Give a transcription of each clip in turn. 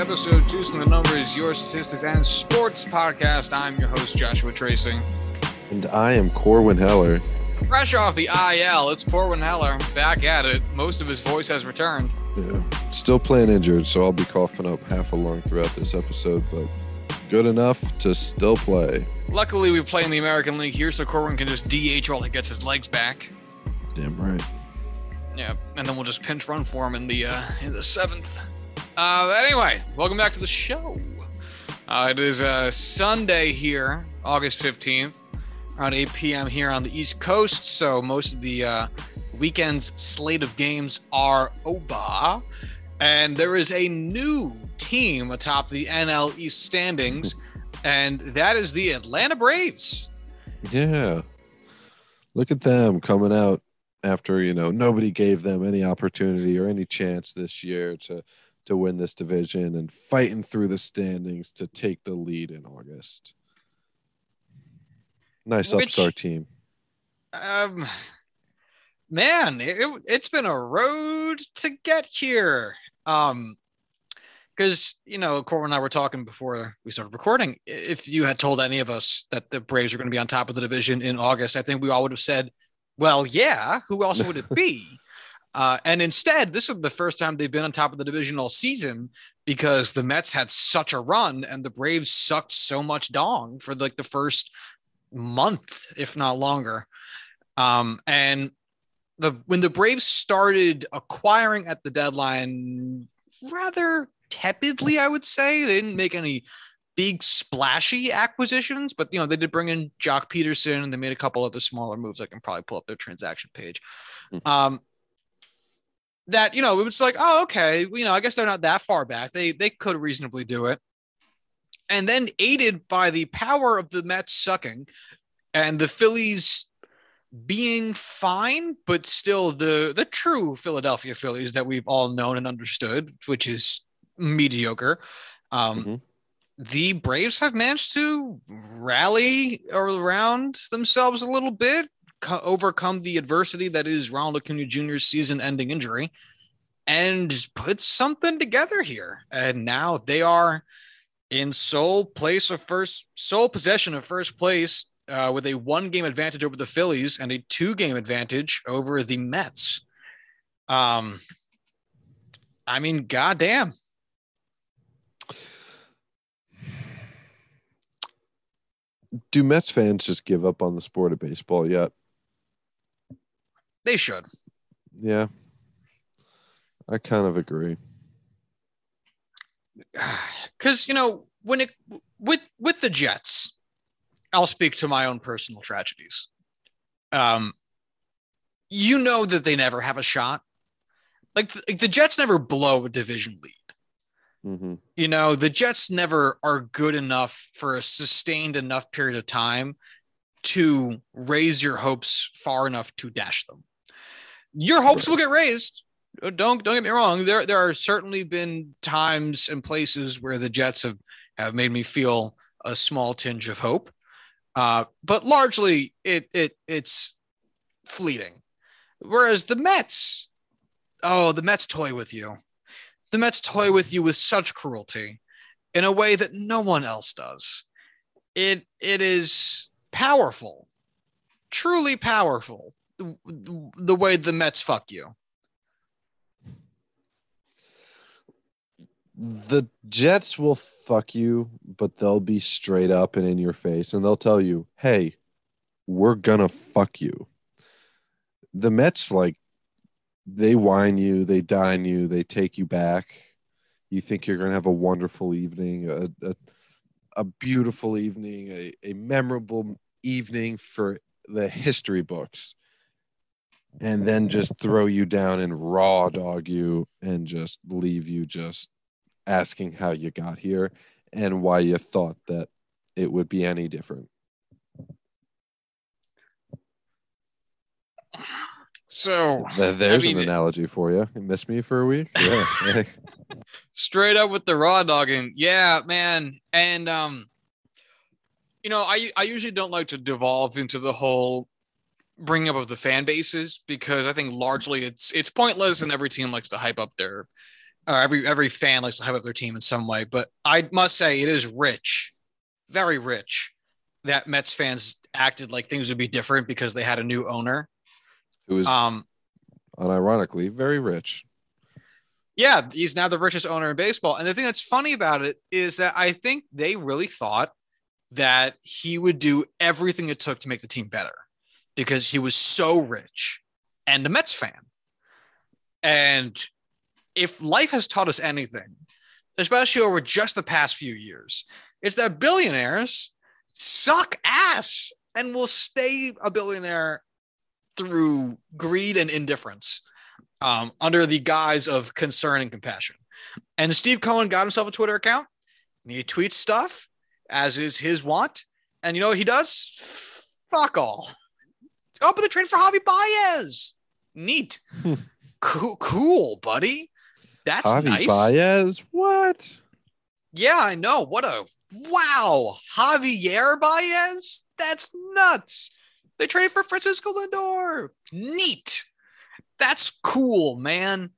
is episode Juice and the Numbers, your statistics and sports podcast. I'm your host, Joshua Tracing. And I am Corwin Heller. Fresh off the IL, it's Corwin Heller back at it. Most of his voice has returned. Yeah. Still playing injured, so I'll be coughing up half a lung throughout this episode, but good enough to still play. Luckily, we play in the American League here, so Corwin can just DH while he gets his legs back. Damn right. Yeah, and then we'll just pinch run for him in the uh, in the seventh. Uh, anyway, welcome back to the show. Uh, it is uh, Sunday here, August 15th, around 8 p.m. here on the East Coast. So most of the uh, weekend's slate of games are over. And there is a new team atop the NL East standings, and that is the Atlanta Braves. Yeah. Look at them coming out after, you know, nobody gave them any opportunity or any chance this year to to win this division and fighting through the standings to take the lead in August. Nice Which- upstart team. Um, man, it, it's been a road to get here. Um, because you know, Corwin and I were talking before we started recording. If you had told any of us that the Braves were going to be on top of the division in August, I think we all would have said, "Well, yeah, who else would it be?" uh, and instead, this is the first time they've been on top of the division all season because the Mets had such a run and the Braves sucked so much dong for like the first month, if not longer. Um, and the when the Braves started acquiring at the deadline, rather tepidly, I would say they didn't make any big splashy acquisitions, but you know they did bring in Joc Pederson and they made a couple of the smaller moves. I can probably pull up their transaction page. Mhm. Um, that you know it was like, oh okay, you know I guess they're not that far back. They they could reasonably do it. And then aided by the power of the Mets sucking and the Phillies being fine, but still the the true Philadelphia Phillies that we've all known and understood, which is mediocre. Um, Mhm. The Braves have managed to rally around themselves a little bit, co- overcome the adversity that is Ronald Acuna Jr.'s season-ending injury, and put something together here. And now they are in sole place of first, sole possession of first place uh, with a one game advantage over the Phillies and a two game advantage over the Mets. Um, I mean, goddamn. Do Mets fans just give up on the sport of baseball yet? They should. Yeah. I kind of agree. Because, you know, when it, with, with the Jets, I'll speak to my own personal tragedies. Um, you know that they never have a shot. Like, like the Jets never blow a division lead. hmm you know, the Jets never are good enough for a sustained enough period of time to raise your hopes far enough to dash them. Your hopes will get raised. Don't don't get me wrong. There there are certainly been times and places where the Jets have have made me feel a small tinge of hope. Uh, but largely it it it's fleeting. Whereas the Mets, oh, the Mets toy with you the Mets toy with you with such cruelty in a way that no one else does. It it is powerful, truly powerful. The, way the Mets fuck you. The Jets will fuck you, but they'll be straight up and in your face and they'll tell you, hey, we're gonna fuck you. The Mets, like, they wine you, they dine you, they take you back. You think you're gonna have a wonderful evening, a, a, a beautiful evening, a, a memorable evening for the history books. And then just throw you down and raw dog you and just leave you just asking how you got here and why you thought that it would be any different. So Th- There's mean, an analogy for you. You missed me for a week. Yeah. Straight up with the raw dogging. Yeah, man. And um, you know, I I usually don't like to devolve into the whole bringing up of the fan bases because I think largely it's it's pointless and every team likes to hype up their Uh, every every fan likes to hype up their team in some way, but I must say it is rich, very rich, that Mets fans acted like things would be different because they had a new owner. Who is Um, unironically very rich. yeah, he's now the richest owner in baseball. And the thing that's funny about it is that I think they really thought that he would do everything it took to make the team better because he was so rich and a Mets fan. And if life has taught us anything, especially over just the past few years, it's that billionaires suck ass and will stay a billionaire through greed and indifference um, under the guise of concern and compassion. And Steve Cohen got himself a Twitter account and he tweets stuff as is his want. And you know what he does? Fuck all. Open the trade for Javi Baez. Neat. cool, cool, buddy. That's Javi nice. Baez? What? Yeah, I know. What a wow. Javier Baez? That's nuts. They trade for Francisco Lindor. Neat. That's cool, man.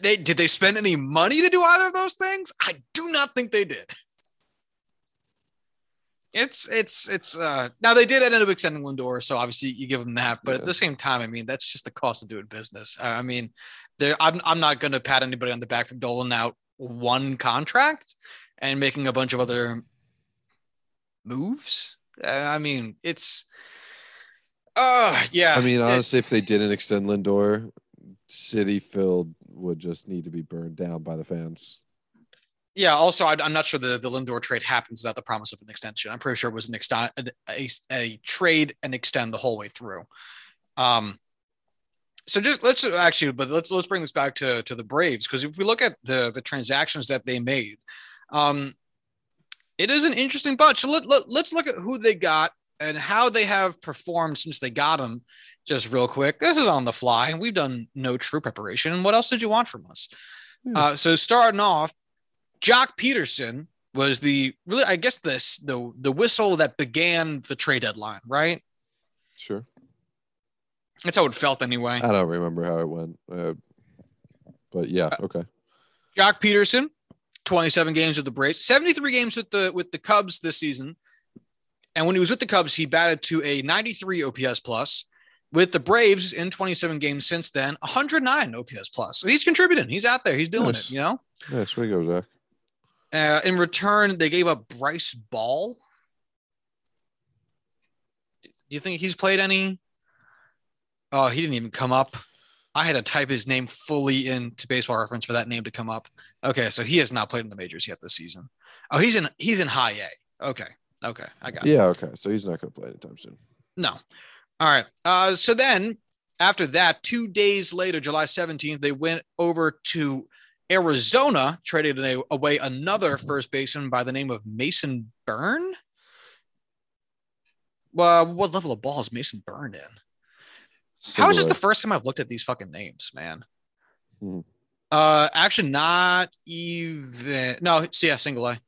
They did they spend any money to do either of those things? I do not think they did. It's it's it's uh now they did end up extending Lindor, so obviously you give them that. But at the same time, I mean that's just the cost of doing business. Uh, I mean, there I'm I'm not going to pat anybody on the back for doling out one contract and making a bunch of other moves. Uh, I mean, it's uh yeah. I mean, it- honestly, if they didn't extend Lindor, Citi Field would just need to be burned down by the fans. Yeah. Also, I, I'm not sure the the Lindor trade happens without the promise of an extension. I'm pretty sure it was an extent a, a, a trade and extend the whole way through. Um. So just let's actually, but let's let's bring this back to to the Braves because if we look at the the transactions that they made, um, it is an interesting bunch. So let, let let's look at who they got and how they have performed since they got them. Just real quick, this is on the fly, and we've done no true preparation. And What else did you want from us? Yeah. Uh, so starting off, Joc Pederson was the really, I guess this the the whistle that began the trade deadline, right? Sure. That's how it felt anyway. I don't remember how it went. Uh, but yeah, okay. Joc Pederson, 27 games with the Braves, 73 games with the with the Cubs this season. And when he was with the Cubs, he batted to a 93 OPS plus. With the Braves in 27 games since then, 109 OPS plus. So he's contributing. He's out there. He's doing Nice. it, you know? Nice. Way to go, Zach. Uh, in return, they gave up Bryce Ball. Do you think he's played any? Oh, he didn't even come up. I had to type his name fully into baseball reference for that name to come up. Okay, so he has not played in the majors yet this season. Oh, he's in he's in high A. Okay. Okay. I got it. Yeah, okay. So he's not going to play anytime soon. No. All right. Uh, so then after that, two days later, July 17th, they went over to Arizona, traded away another first baseman by the name of Mason Berne. Well, what level of ball is Mason Berne in? How is this the first time I've looked at these fucking names, man? Hmm. Uh, actually, not even. No, it's yeah, single A.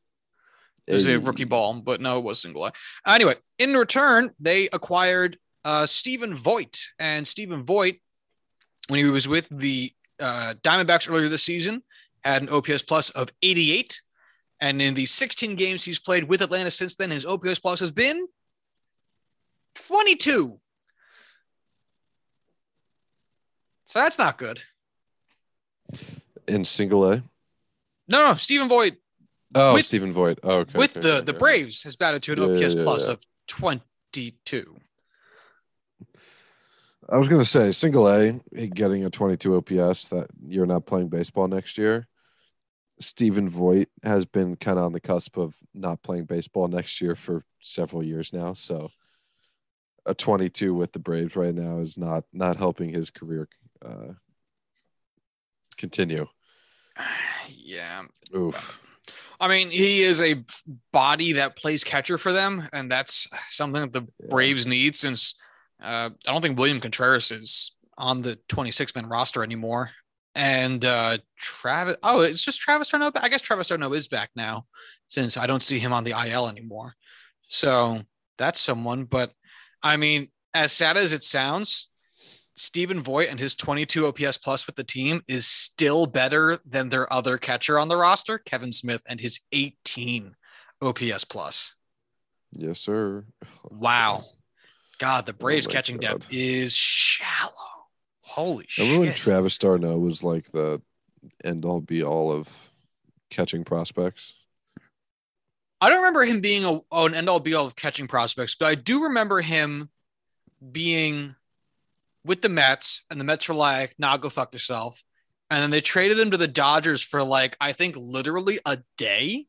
It was a rookie ball, but no, it was single A. Anyway, in return, they acquired uh, Stephen Vogt, and Stephen Vogt, when he was with the uh, Diamondbacks earlier this season, had an OPS plus of 88, and in the 16 games he's played with Atlanta since then, his OPS plus has been 22. So that's not good. in single A. No, no, Stephen Vogt Oh, With- Stephen Vogt. Oh, okay. with okay, the okay, the. Braves has batted to an yeah, OPS yeah, plus yeah. of 22. I was going to say single A getting a 22 OPS that you're not playing baseball next year. Stephen Vogt has been kind of on the cusp of not playing baseball next year for several years now. So a 22 with the Braves right now is not not helping his career uh, continue. Yeah. Oof. I mean, he is a body that plays catcher for them, and that's something that the Yeah. Braves need since uh, I don't think William Contreras is on the 26 man roster anymore. And uh, Travis, oh, it's just Travis d'Arnaud. I guess Travis d'Arnaud is back now since I don't see him on the IL anymore. So that's someone. But I mean, as sad as it sounds, Stephen Vogt and his 22 OPS plus with the team is still better than their other catcher on the roster, Kevin Smith, and his 18 OPS plus. Yes, sir. Wow. God, the oh Braves Oh catching God. depth is shallow. Holy Remember when shit. Travis d'Arnaud was like the end all be all of catching prospects? I don't remember him being a, oh, an end all be all of catching prospects, but I do remember him being with the Mets, and the Mets were like, nah, go fuck yourself. And then they traded him to the Dodgers for like, I think literally a day.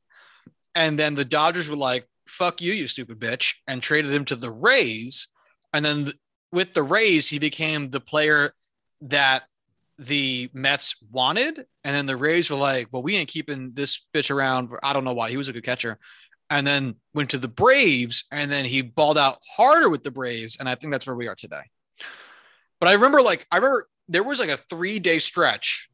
And then the Dodgers were like, fuck you, you stupid bitch, and traded him to the Rays. And then th- with the Rays, he became the player that the Mets wanted. And then the Rays were like, well, we ain't keeping this bitch around. For, I don't know why. He was a good catcher. And then went to the Braves. And then he balled out harder with the Braves. And I think that's where we are today. But I remember, like, I remember there was like a three day stretch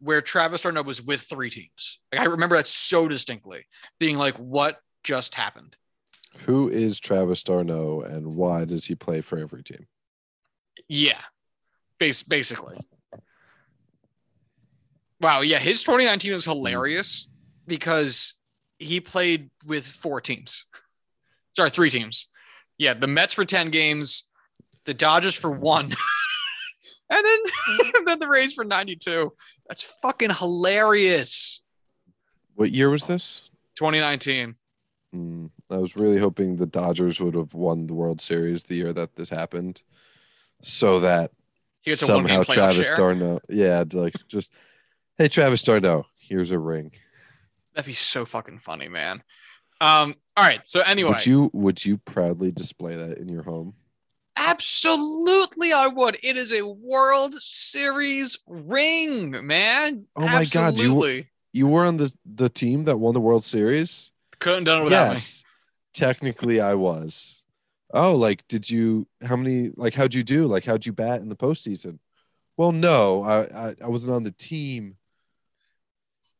where Travis d'Arnaud was with three teams. Like, I remember that so distinctly, being like, what just happened? Who is Travis d'Arnaud and why does he play for every team? Yeah, base basically. Wow, yeah, his 2019 was hilarious because he played with four teams. Sorry, three teams. Yeah, the Mets for 10 games, the Dodgers for one, and then then the Rays for 92. That's fucking hilarious. What year was this? 2019. Hmm, I was really hoping the Dodgers would have won the World Series the year that this happened, so that He gets a one somehow Travis. Darno, yeah, like just hey Travis d'Arnaud, here's a ring. That'd be so fucking funny, man. Um, all right. So anyway, Would you would you proudly display that in your home? Absolutely, I would. It is a World Series ring, man. Oh my God, you- You were on the the team that won the World Series. couldn't done it without yes, technically I was. Oh, like did you? How many? Like how'd you do? Like how'd you bat in the postseason? Well, no, I I, I wasn't on the team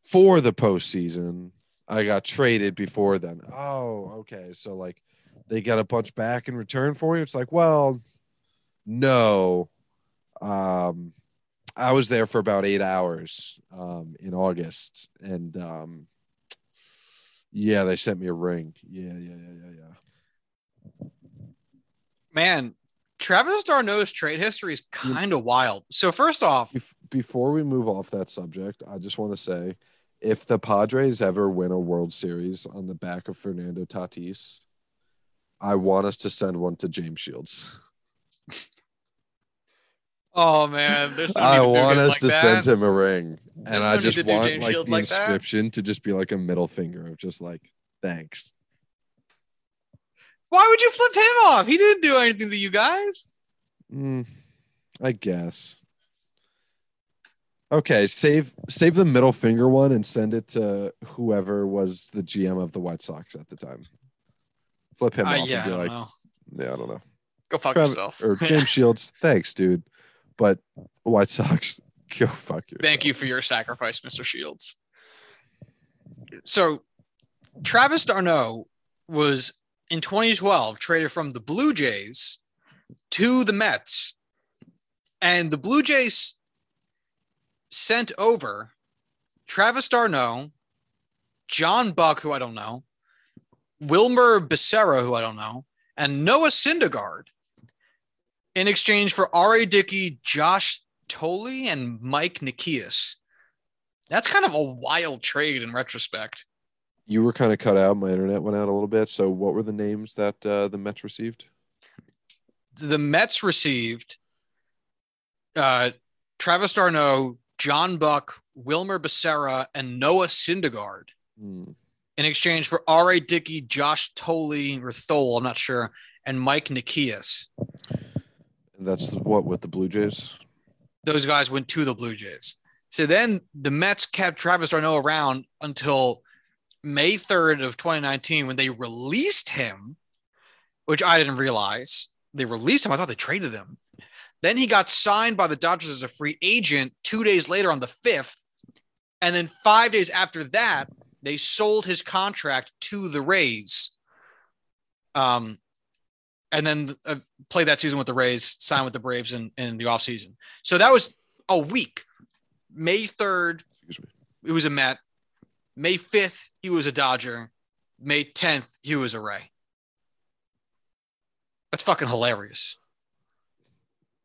for the postseason. I got traded before then. Oh, okay. So like they got a bunch back in return for you. It's like, well, no. Um I was there for about eight hours um in August and um yeah, they sent me a ring. Yeah, yeah, yeah, yeah, yeah. Man, Travis d'Arnaud's trade history is kind of wild. So first off, Bef- before we move off that subject, I just want to say if the Padres ever win a World Series on the back of Fernando Tatis, I want us to send one to James Shields. oh man, there's no I want us like to that. send him a ring. There's and no I need just want James like Shields the like that. inscription to just be like a middle finger of just like thanks. Why would you flip him off? He didn't do anything to you guys. Mm, I guess. Okay, save save the middle finger one and send it to whoever was the GM of the White Sox at the time. Flip him Uh, off yeah, I and be don't like, know. yeah, I don't know. Go fuck Travis- yourself. Or James Shields, thanks, dude. But White Sox, go fuck yourself. Thank you for your sacrifice, Mr. Shields. So, Travis d'Arnaud was in 2012 traded from the Blue Jays to the Mets, and the Blue Jays sent over Travis d'Arnaud, John Buck, who I don't know, Wilmer Becerra, who I don't know, and Noah Syndergaard in exchange for R.A. Dickey, Josh Tolley and Mike Nickeas. That's kind of a wild trade in retrospect. You were kind of cut out. My internet went out a little bit. So, what were the names that uh, the Mets received? The Mets received uh, Travis d'Arnaud, John Buck, Wilmer Becerra, and Noah Syndergaard Hmm. in exchange for R.A. Dickey, Josh Tolley, or Thole, I'm not sure, and Mike Nickeas. That's what with the Blue Jays. Those guys went to the Blue Jays. So then the Mets kept Travis d'Arnaud around until May 3rd of 2019 when they released him, which I didn't realize. They released him. I thought they traded him. Then he got signed by the Dodgers as a free agent two days later on the 5th. And then five days after that, they sold his contract to the Rays. Um, and then uh, played that season with the Rays, sign with the Braves in, in the offseason. So that was a week. May 3rd, Excuse me. he was a Met. May 5th, he was a Dodger. May 10th, he was a Ray. That's fucking hilarious.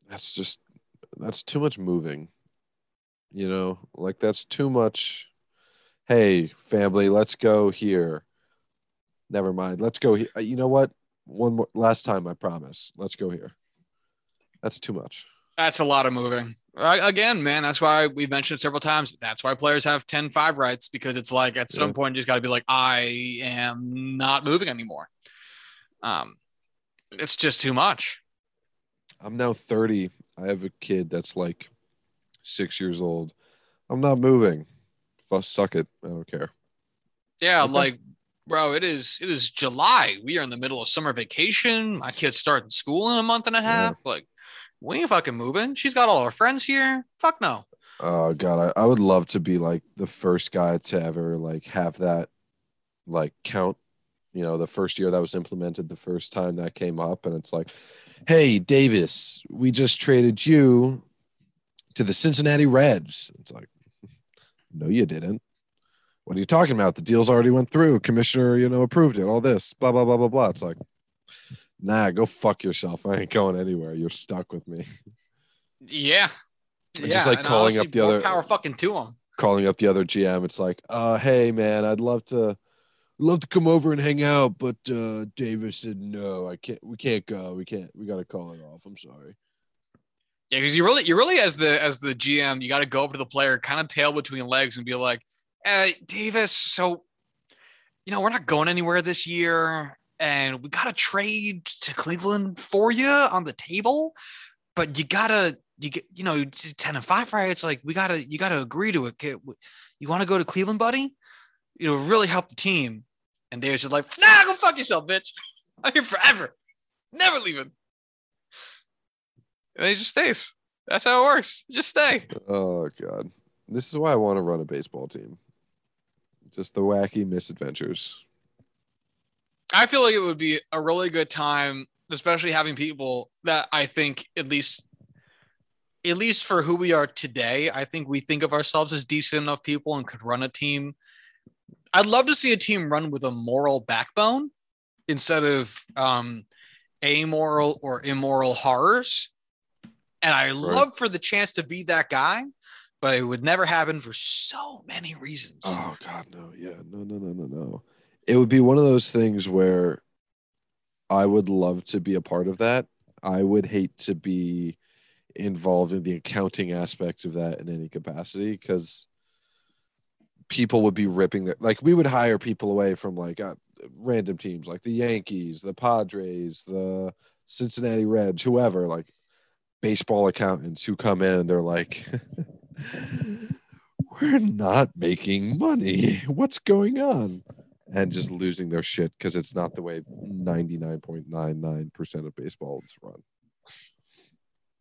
That's just that's too much moving. You know, like that's too much. Hey, family, let's go here. Never mind. Let's go here. You know what? One more last time, I promise. Let's go here. That's too much. That's a lot of moving. Uh, again, man, that's why we've mentioned it several times. That's why players have 10 5 rights because it's like at some Yeah. point you just got to be like, I am not moving anymore. Um, it's just too much. I'm now 30. I have a kid that's like six years old. I'm not moving. Fuck, suck it. I don't care. Yeah, Okay. like, bro, it is it is July. We are in the middle of summer vacation. My kid's starting school in a month and a half. Like, we ain't fucking moving. She's got all her friends here. Fuck no. Oh god, I, I would love to be like the first guy to ever like have that like count. You know, the first year that was implemented, the first time that came up, and it's like, hey, Davis, we just traded you to the Cincinnati Reds. It's like, no, you didn't. What are you talking about? The deals already went through. Commissioner, you know, approved it. All this, blah blah blah blah blah. It's like, nah, go fuck yourself. I ain't going anywhere. You're stuck with me. Yeah. And just, like, calling up the other- power fucking to him. calling up the other GM. It's like, uh, hey man, I'd love to love to come over and hang out, but uh Davis said no, I can't we can't go. We can't we gotta call it off. I'm sorry. Yeah, because you really, you really, as the as the GM, you got to go up to the player, kind of tail between legs, and be like, "Hey, Davis, so you know we're not going anywhere this year, and we got to trade to Cleveland for you on the table, but you gotta, you get, you know, ten and five, right? It's like we gotta, you gotta agree to it. You want to go to Cleveland, buddy? You know, really help the team." And Davis is like, "Nah, go fuck yourself, bitch. I'm here forever, never leaving." And he just stays. That's how it works. Just stay. Oh god. This is why I want to run a baseball team. Just the wacky misadventures. I feel like it would be a really good time, especially having people that I think at least at least for who we are today, I think we think of ourselves as decent enough people and could run a team. I'd love to see a team run with a moral backbone instead of um, amoral or immoral horrors. And I love for the chance to be that guy, but it would never happen for so many reasons. Oh god, no. Yeah. No, no, no, no, no. It would be one of those things where I would love to be a part of that. I would hate to be involved in the accounting aspect of that in any capacity because people would be ripping their like we would hire people away from like uh, random teams like the Yankees, the Padres, the Cincinnati Reds, whoever, like baseball accountants who come in and they're like we're not making money. What's going on? And just losing their shit because it's not the way 99.99% of baseball is run.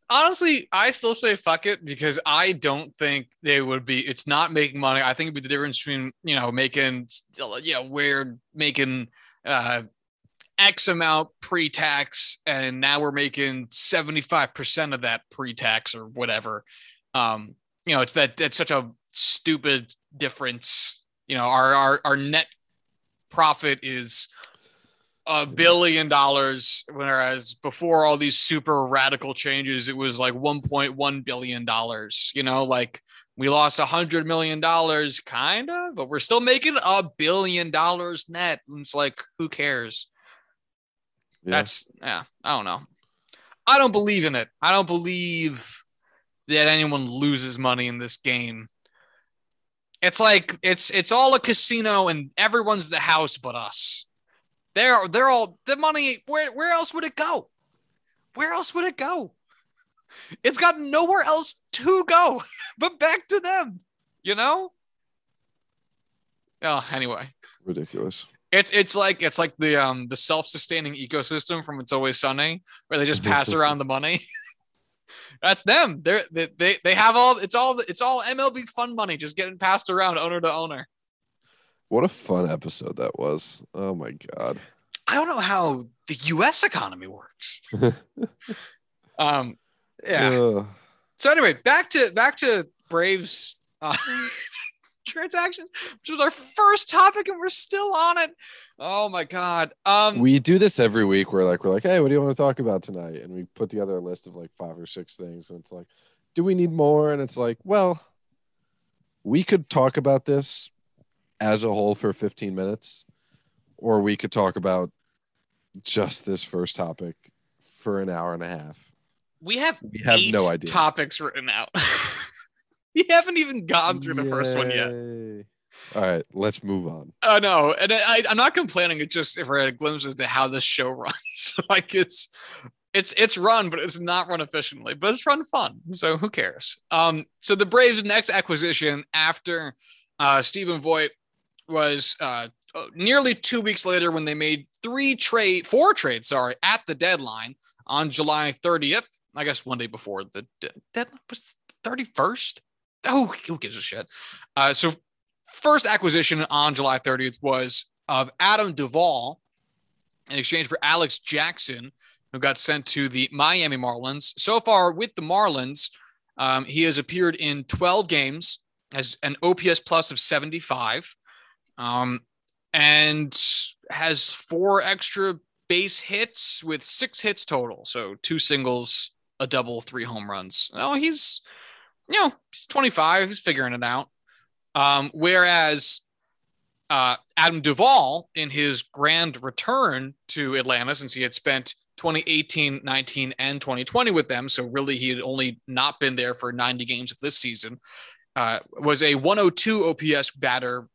honestly, I still say fuck it because I don't think they would be. It's not making money. I think it'd be the difference between you know making you know we're making uh, X amount pre-tax, and now we're making seventy five percent of that pre-tax or whatever. Um, you know, it's that that's such a stupid difference. You know, our our our net profit is a billion dollars, whereas before all these super radical changes, it was like 1.1 billion dollars. You know, like we lost a hundred million dollars, kind of, but we're still making a billion dollars net. And it's like, who cares? Yeah. That's yeah, I don't know. I don't believe in it. I don't believe that anyone loses money in this game. It's like it's it's all a casino and everyone's the house but us. They're they're all the money. Where where else would it go? Where else would it go? It's got nowhere else to go but back to them. You know. Oh, anyway, ridiculous. it's it's like it's like the um the self-sustaining ecosystem from It's Always Sunny, where they just pass around the money. That's them. They're, they they they have all. It's all it's all MLB fun money just getting passed around owner to owner. What a fun episode that was. Oh my God. I don't know how the U.S. economy works. um, yeah. So anyway, back to back to Braves uh, transactions, which was our first topic, and we're still on it. Oh my god. Um, we do this every week. We're like, we're like, hey, what do you want to talk about tonight? And we put together a list of like five or six things, and it's like, do we need more? And it's like, well, we could talk about this as a whole for 15 minutes, or we could talk about just this first topic for an hour and a half. we have We have no idea. topics written out. we haven't even gone through the first one yet. All right, let's move on. Oh know, and I, I'm not complaining. It's just if we're at a glimpse as to how this show runs. like it's, it's it's run, but it's not run efficiently. But it's run fun. So who cares? Um. So the Braves' next acquisition after uh, Stephen Vogt was uh, uh, nearly two weeks later when they made three trade, four trades, sorry, at the deadline on July 30th. I guess one day before the de- deadline was 31st. Oh, who gives a shit? Uh, so first acquisition on July 30th was of Adam Duvall in exchange for Alex Jackson, who got sent to the Miami Marlins. So far with the Marlins, um, he has appeared in 12 games, has an OPS plus of 75, um, and has four extra base hits with six hits total. So two singles, a double, three home runs. Oh, he's, you know, he's 25. He's figuring it out. Um, whereas uh, Adam Duvall, in his grand return to Atlanta, since he had spent 2018, 19, and 2020 with them, so really he had only not been there for 90 games of this season, uh, was a 102 OPS batter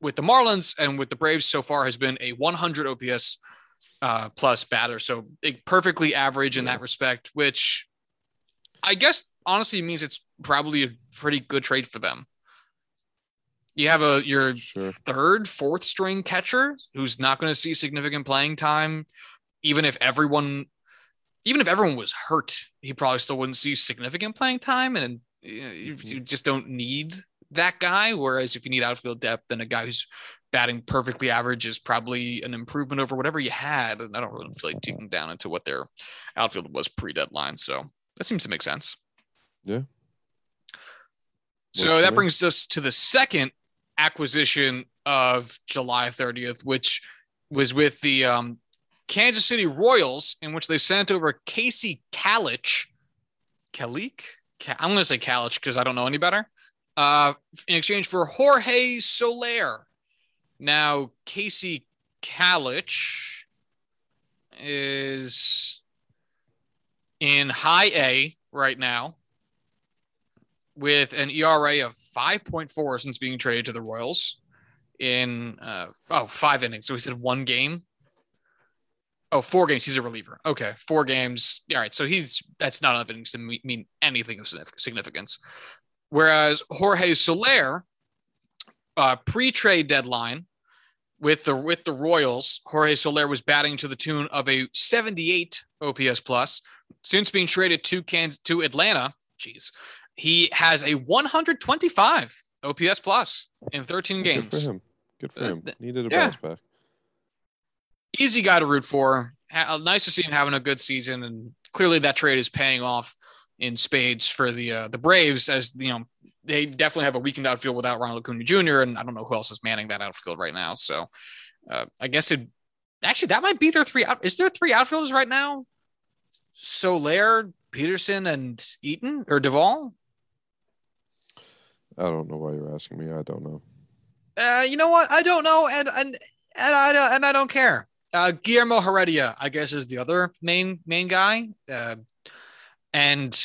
with the Marlins, and with the Braves so far has been a 100 OPS uh, plus batter. So perfectly average in that respect, which I guess honestly means it's probably a pretty good trade for them. You have a your Sure. third, fourth string catcher who's not going to see significant playing time, even if everyone, even if everyone was hurt, he probably still wouldn't see significant playing time, and you, know, you, mm-hmm. you just don't need that guy. Whereas if you need outfield depth, then a guy who's batting perfectly average is probably an improvement over whatever you had. And I don't really feel like digging down into what their outfield was pre-deadline, so that seems to make sense. Yeah. So that brings us to the second acquisition of July 30th, which was with the um, Kansas City Royals, in which they sent over Kasey Kalich. Kalik? Ka- I'm going to say Kalich because I don't know any better. Uh, in exchange for Jorge Soler. Now, Kasey Kalich is in high A right now with an ERA of 5.4 since being traded to the Royals in uh, oh five innings. So he said one game. Oh, four games. He's a reliever. Okay, four games. All right, so he's that's not enough innings to mean anything of significance. Whereas Jorge Soler, uh, pre-trade deadline with the with the Royals, Jorge Soler was batting to the tune of a 78 OPS plus. Since being traded to Kansas to Atlanta, geez, he has a 125 OPS plus in 13 games. Good for him. Good for Uh, him. Needed a yeah. bounce back. Easy guy to root for. Nice to see him having a good season, and clearly that trade is paying off in spades for the uh, the Braves. As you know, they definitely have a weakened outfield without Ronald Acuna Jr., and I don't know who else is manning that outfield right now. So, uh, I guess it actually that might be their three out. Is there three outfielders right now? Soler, Pederson, and Eaton or Duvall. I don't know why you're asking me. I don't know. Uh, you know what? I don't know, and and and I don't and I don't care. Uh, Guillermo Heredia, I guess, is the other main main guy, uh, and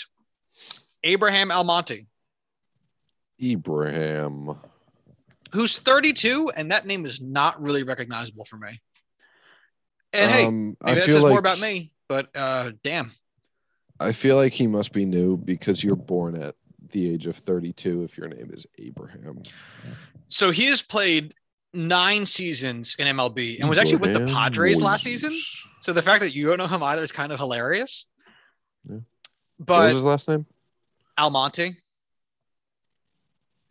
Abraham Almonte, Abraham, who's 32, and that name is not really recognizable for me. And hey, um, maybe that feel says like, more about me, but uh, damn. I feel like he must be new because you're born at the age of 32 if your name is Abraham. So he has played nine seasons in MLB and was actually with the Padres last season. So the fact that you don't know him either is kind of hilarious. Yeah. What was But his last name? Almonte,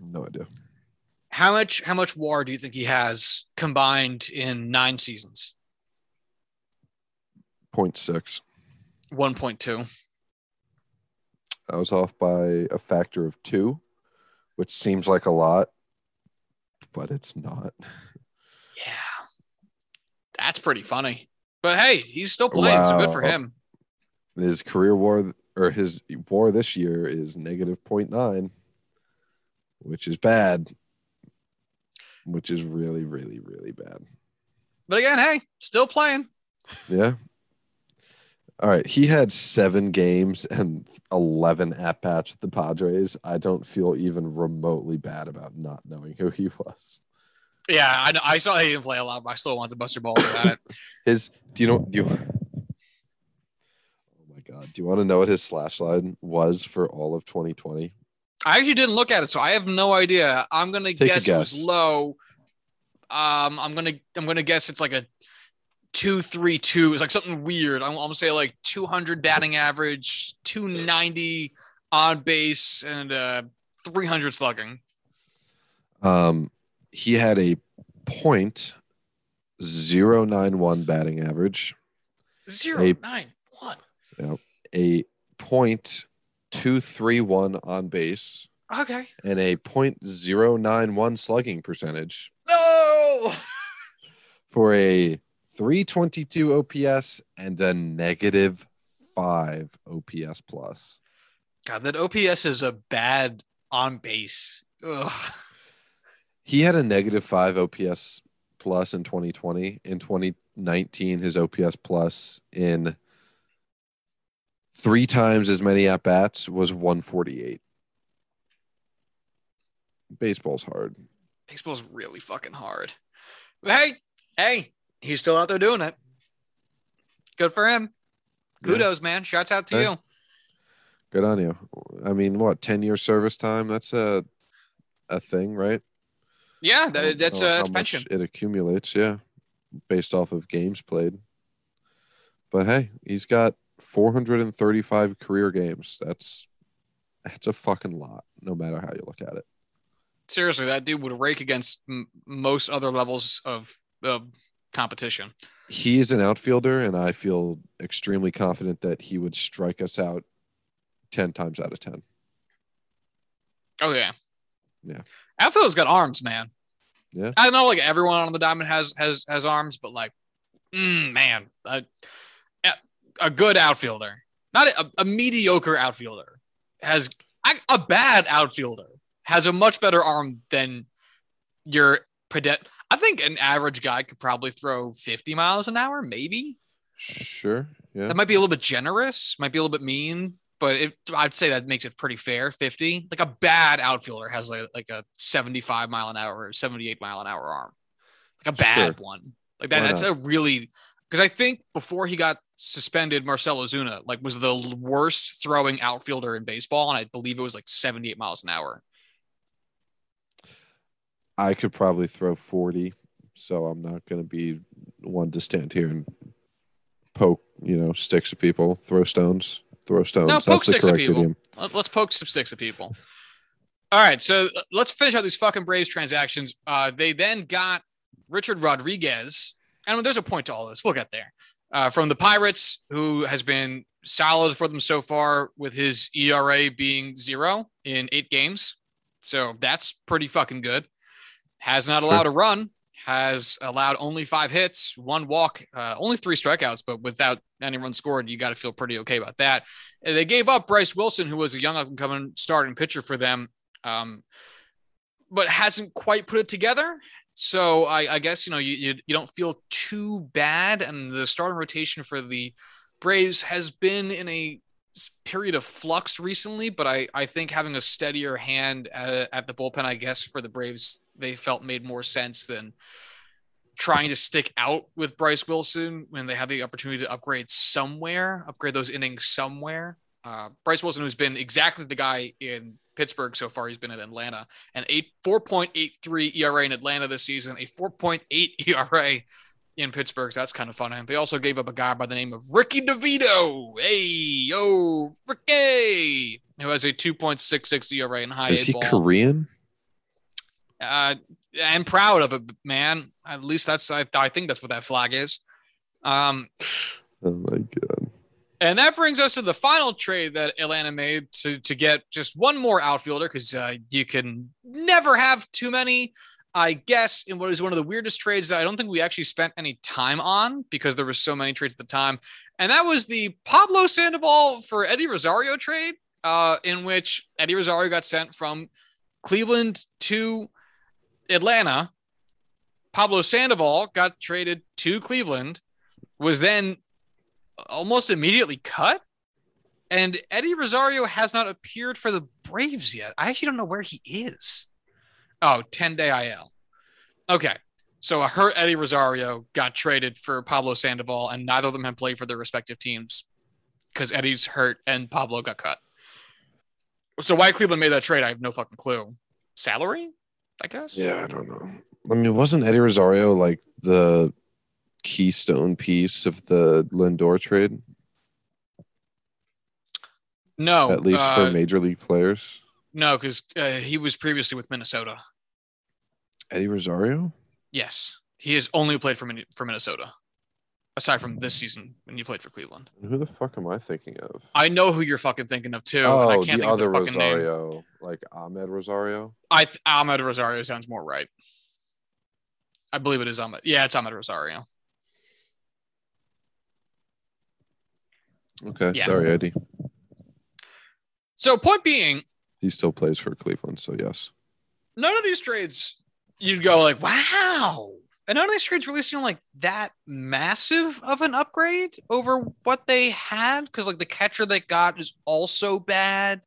No idea. how much how much WAR do you think he has combined in nine seasons? 0.6. 1.2. I was off by a factor of two, which seems like a lot, but it's not. Yeah. That's pretty funny. But hey, he's still playing, so good for him. His career war or his war this year is negative 0.9, which is bad. Which is really, really, really bad. But again, hey, still playing. Yeah. All right. He had seven games and 11 at bats with the Padres. I don't feel even remotely bad about not knowing who he was. Yeah, I know. I saw he didn't play a lot, but I still want the Buster Ball about it. His, do you know, do you, oh my God. Do you want to know what his slash line was for all of 2020? I actually didn't look at it, so I have no idea. I'm gonna Take a guess, it was guess. low. Um, I'm gonna I'm gonna guess it's like a two three two. It's like something weird. I'm, I'm gonna say like 200 batting average, 290 on base, and uh 300 slugging. Um, he had a point zero nine one batting average, Zero A- nine one. a point two three one on base, Okay. and a point zero nine one slugging percentage No. for a 322 OPS and a negative five OPS plus. God, that OPS is a bad on base. Ugh. He had a negative five OPS plus in 2020. In 2019, his OPS plus in three times as many at bats was 148. Baseball's hard. Baseball's really fucking hard. Hey, hey, he's still out there doing it. Good for him. Yeah. Kudos, man. Shouts out to Hey. you. Good on you. I mean, what 10 year service time? That's a a thing, right? Yeah, that, that's uh, that's pension. It accumulates, yeah, based off of games played. But hey, he's got 435 career games. That's that's a fucking lot, no matter how you look at it. Seriously, that dude would rake against m- most other levels of uh, competition. He is an outfielder, and I feel extremely confident that he would strike us out 10 times out of 10. Oh yeah, Yeah. Outfield's got arms, man. Yeah. I know, like everyone on the diamond has has has arms, but like, mm, man, a, a good outfielder, not a, a mediocre outfielder, has a, a bad outfielder has a much better arm than your pedet. I think an average guy could probably throw 50 miles an hour, maybe. Sure. Yeah. That might be a little bit generous, might be a little bit mean, but if I'd say that makes it pretty fair. 50. Like a bad outfielder has like, like a 75 mile an hour or 78 mile an hour arm. Like a bad one. Like that, that's a really because I think before he got suspended, Marcell Ozuna like was the worst throwing outfielder in baseball, and I believe it was like 78 miles an hour. I could probably throw 40, so I'm not going to be one to stand here and poke, you know, sticks at people, throw stones, throw stones. No, That's poke sticks at people. idiom. Let- Let's poke some sticks at people. All right, so uh, let's finish out these fucking Braves transactions. Uh, they then got Richard Rodriguez, and there's a point to all this. We'll get there. Uh, from the Pirates, who has been solid for them so far, with his ERA being zero in eight games. So that's pretty fucking good. Has not allowed a run. Has allowed only five hits, one walk, uh, only three strikeouts, but without any scored, you got to feel pretty okay about that. And They gave up Bryce Wilson, who was a young up and coming starting pitcher for them, um, but hasn't quite put it together. So I, I guess you know you, you you don't feel too bad, and the starting rotation for the Braves has been in a period of flux recently. But I I think having a steadier hand at, at the bullpen, I guess for the Braves, they felt made more sense than trying to stick out with Bryce Wilson when they had the opportunity to upgrade somewhere, upgrade those innings somewhere. Uh, Bryce Wilson, who's been exactly the guy in Pittsburgh so far, he's been in Atlanta, and eight three ERA in Atlanta this season, a four point eight ERA in Pittsburgh. So that's kind of fun. And they also gave up a guy by the name of Ricky DeVito. Hey, yo, Ricky, who has a two point six six ERA in high Is he ball. Korean? Uh, I'm proud of it, man. At least that's I, I think that's what that flag is. Um, Oh my god. And that brings us to the final trade that Atlanta made to, to get just one more outfielder because uh, you can never have too many. I guess in what is one of the weirdest trades that I don't think we actually spent any time on because there were so many trades at the time, and that was the Pablo Sandoval for Eddie Rosario trade, uh, in which Eddie Rosario got sent from Cleveland to Atlanta. Pablo Sandoval got traded to Cleveland, was then almost immediately cut. And Eddie Rosario has not appeared for the Braves yet. I actually don't know where he is. Oh, 10 day IL. Okay. So a hurt Eddie Rosario got traded for Pablo Sandoval, and neither of them have played for their respective teams because Eddie's hurt and Pablo got cut. So why Cleveland made that trade, I have no fucking clue. Salary, I guess. Yeah, I don't know. I mean, wasn't Eddie Rosario like the keystone piece of the Lindor trade? No, At least uh, for major league players. No, because uh, he was previously with Minnesota. Eddie Rosario? Yes, he has only played for Min- for Minnesota, aside from this season when he played for Cleveland. Who the fuck am I thinking of? I know who you're fucking thinking of too. oh, and I can't the think of other the fucking name. Rosario, like Amed Rosario. I th- Amed Rosario sounds more right. I believe it is Amed. Yeah, it's Amed Rosario. Okay, Yeah. sorry, Eddie. So, point being, He still plays for Cleveland, so yes. none of these trades you'd go like, wow. And none of these trades really seem like that massive of an upgrade over what they had. Cause like the catcher they got is also bad.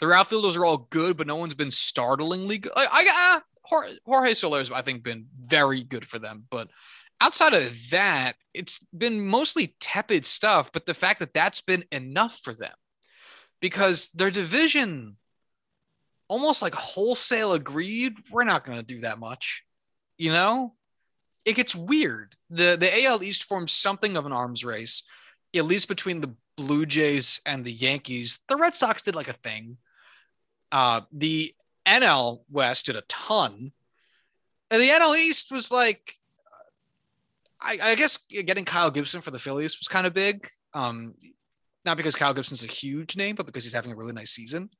Their outfielders are all good, but no one's been startlingly good. Like, I got uh, Jorge, Jorge Soler's, I think, been very good for them. But outside of that, it's been mostly tepid stuff. But the fact that that's been enough for them because their division almost like wholesale agreed we're not going to do that much you know? It gets weird. The the AL East forms something of an arms race at least between the Blue Jays and the Yankees. The Red Sox did like a thing. Uh the NL West did a ton. And the NL East was like I, I guess getting Kyle Gibson for the Phillies was kind of big. Um not because Kyle Gibson's a huge name but because he's having a really nice season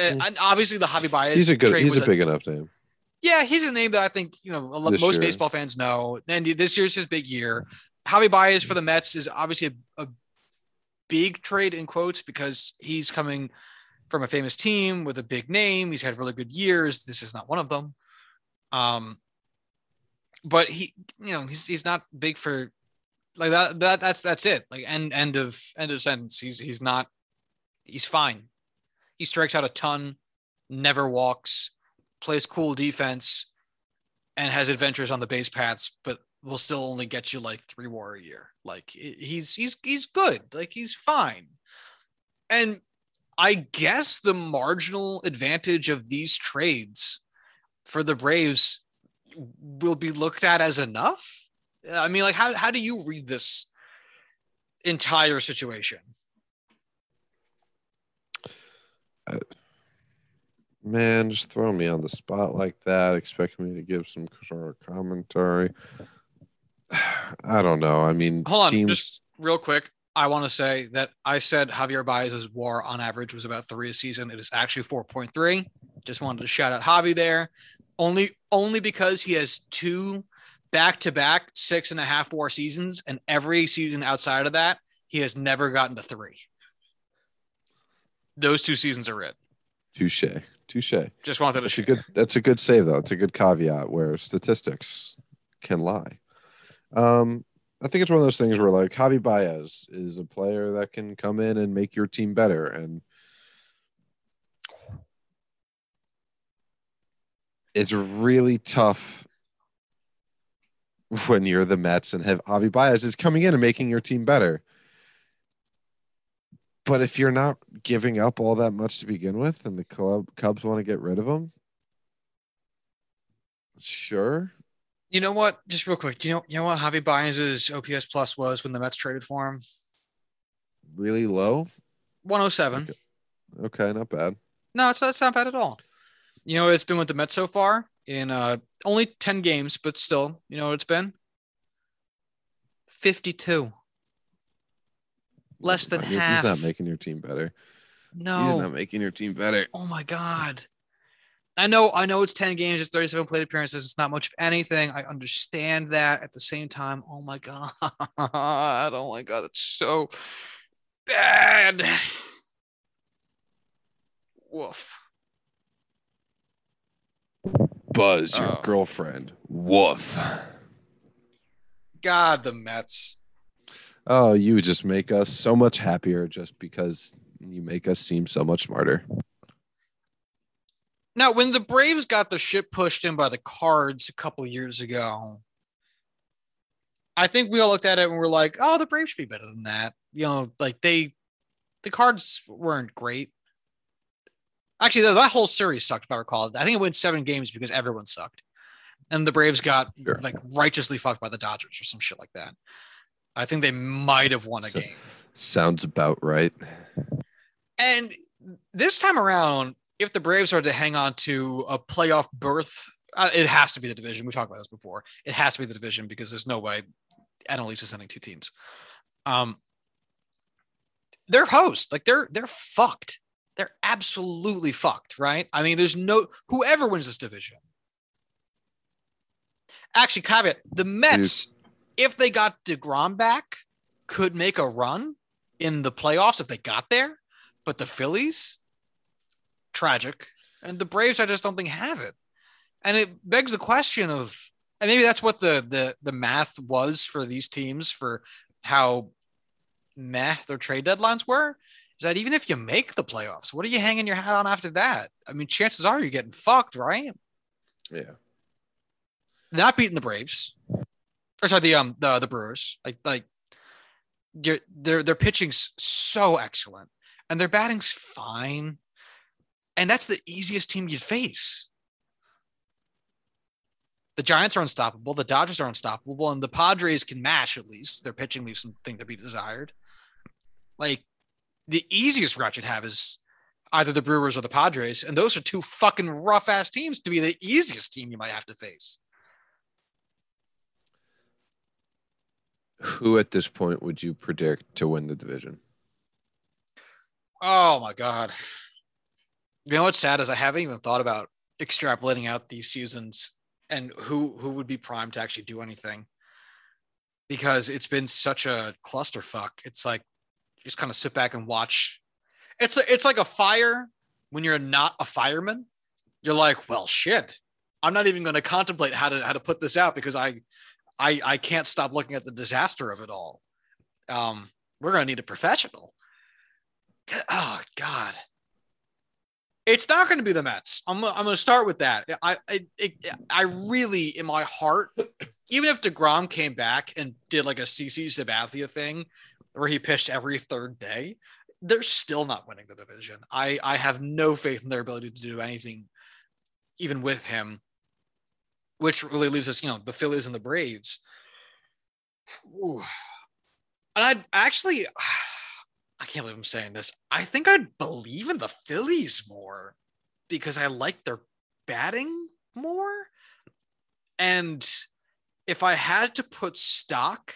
uh, and obviously the Javi Baez He's a good. He's was a big enough name. yeah, he's a name that I think you know a This most year. baseball fans know. And this year's his big year. Javi Baez for the Mets is obviously a, a big trade in quotes because he's coming from a famous team with a big name. He's had really good years. This is not one of them. Um, but he, you know, he's he's not big for like that. That that's that's it. Like end end of end of sentence. He's he's not. He's fine. He strikes out a ton, never walks, plays cool defense, and has adventures on the base paths, but will still only get you like three war a year. Like he's he's he's good. Like he's fine. And I guess the marginal advantage of these trades for the Braves will be looked at as enough. I mean, like how how do you read this entire situation? Man, just throw me on the spot like that, expecting me to give some sort of commentary. I don't know. I mean, Hold on, teams. just real quick. I want to say that I said Javier Baez's WAR on average was about three a season. It is actually four point three. Just wanted to shout out Javi there, only only because he has two back to back six and a half WAR seasons, and every season outside of that, he has never gotten to three. Those two seasons are it. touche, touche. Just wanted to That's a good. That's a good save, though. It's a good caveat where statistics can lie. Um, I think it's one of those things where like Javi Baez is a player that can come in and make your team better, and it's really tough when you're the Mets and have Javi Baez is coming in and making your team better. But if you're not giving up all that much to begin with, and the club Cubs want to get rid of him, sure. You know what? Just real quick. You know, you know what Javi Baez's OPS plus was when the Mets traded for him? Really low. 107. Okay, not bad. No, it's that's not bad at all. You know, it's been with the Mets so far in uh only 10 games, but still, you know what it's been? 52. Less than He's half. He's not making your team better. No, he's not making your team better. Oh my god. I know I know it's 10 games, it's 37 plate appearances, it's not much of anything. I understand that at the same time. Oh my god. Oh my god, it's so bad. Woof. Buzz, your Oh. girlfriend. Woof. God, the Mets. Oh, you just make us so much happier just because you make us seem so much smarter. Now, when the Braves got the shit pushed in by the Cards a couple years ago, I think we all looked at it and we're like, "Oh, the Braves should be better than that." You know, like they, the Cards weren't great. Actually, that- that whole series sucked. If I recall, I think it went seven games because everyone sucked, and the Braves got Sure. like righteously fucked by the Dodgers or some shit like that. I think they might have won a So- game. Sounds about right. And this time around, if the Braves are to hang on to a playoff berth, uh, it has to be the division. We talked about this before. It has to be the division because there's no way East is sending two teams. Um, they're host, like they're they're fucked. They're absolutely fucked, right? I mean, there's no whoever wins this division. Actually, caveat: the Mets, if they got Degrom back, could make a run in the playoffs if they got there. But the Phillies, tragic, and the Braves, I just don't think have it. And it begs the question of, and maybe that's what the the the math was for these teams for how meh their trade deadlines were. Is that even if you make the playoffs, what are you hanging your hat on after that? I mean, chances are you're getting fucked, right? Yeah. not beating the Braves, or sorry, the um the the Brewers. Like like you're, their their pitching's so excellent, and their batting's fine, and that's the easiest team you'd face. The Giants are unstoppable. The Dodgers are unstoppable, and the Padres can mash at least. Their pitching leaves something to be desired. Like the easiest route you'd have is either the Brewers or the Padres, and those are two fucking rough ass teams to be the easiest team you might have to face. Who at this point would you predict to win the division? Oh my god. You know what's sad is I haven't even thought about extrapolating out these seasons and who who would be primed to actually do anything. Because it's been such a clusterfuck. It's like just kind of sit back and watch. It's a, it's like a fire when you're not a fireman. You're like, well, shit. I'm not even going to contemplate how to how to put this out because I I I can't stop looking at the disaster of it all. Um, we're going to need a professional. Oh God. It's not going to be the Mets. I'm, I'm going to start with that. I, I, I really, in my heart, even if Degrom came back and did like a CC Sabathia thing, where he pitched every third day, they're still not winning the division. I, I have no faith in their ability to do anything, even with him. Which really leaves us, you know, the Phillies and the Braves. Ooh. And I actually, I can't believe I'm saying this. I think I'd believe in the Phillies more because I like their batting more. And if I had to put stock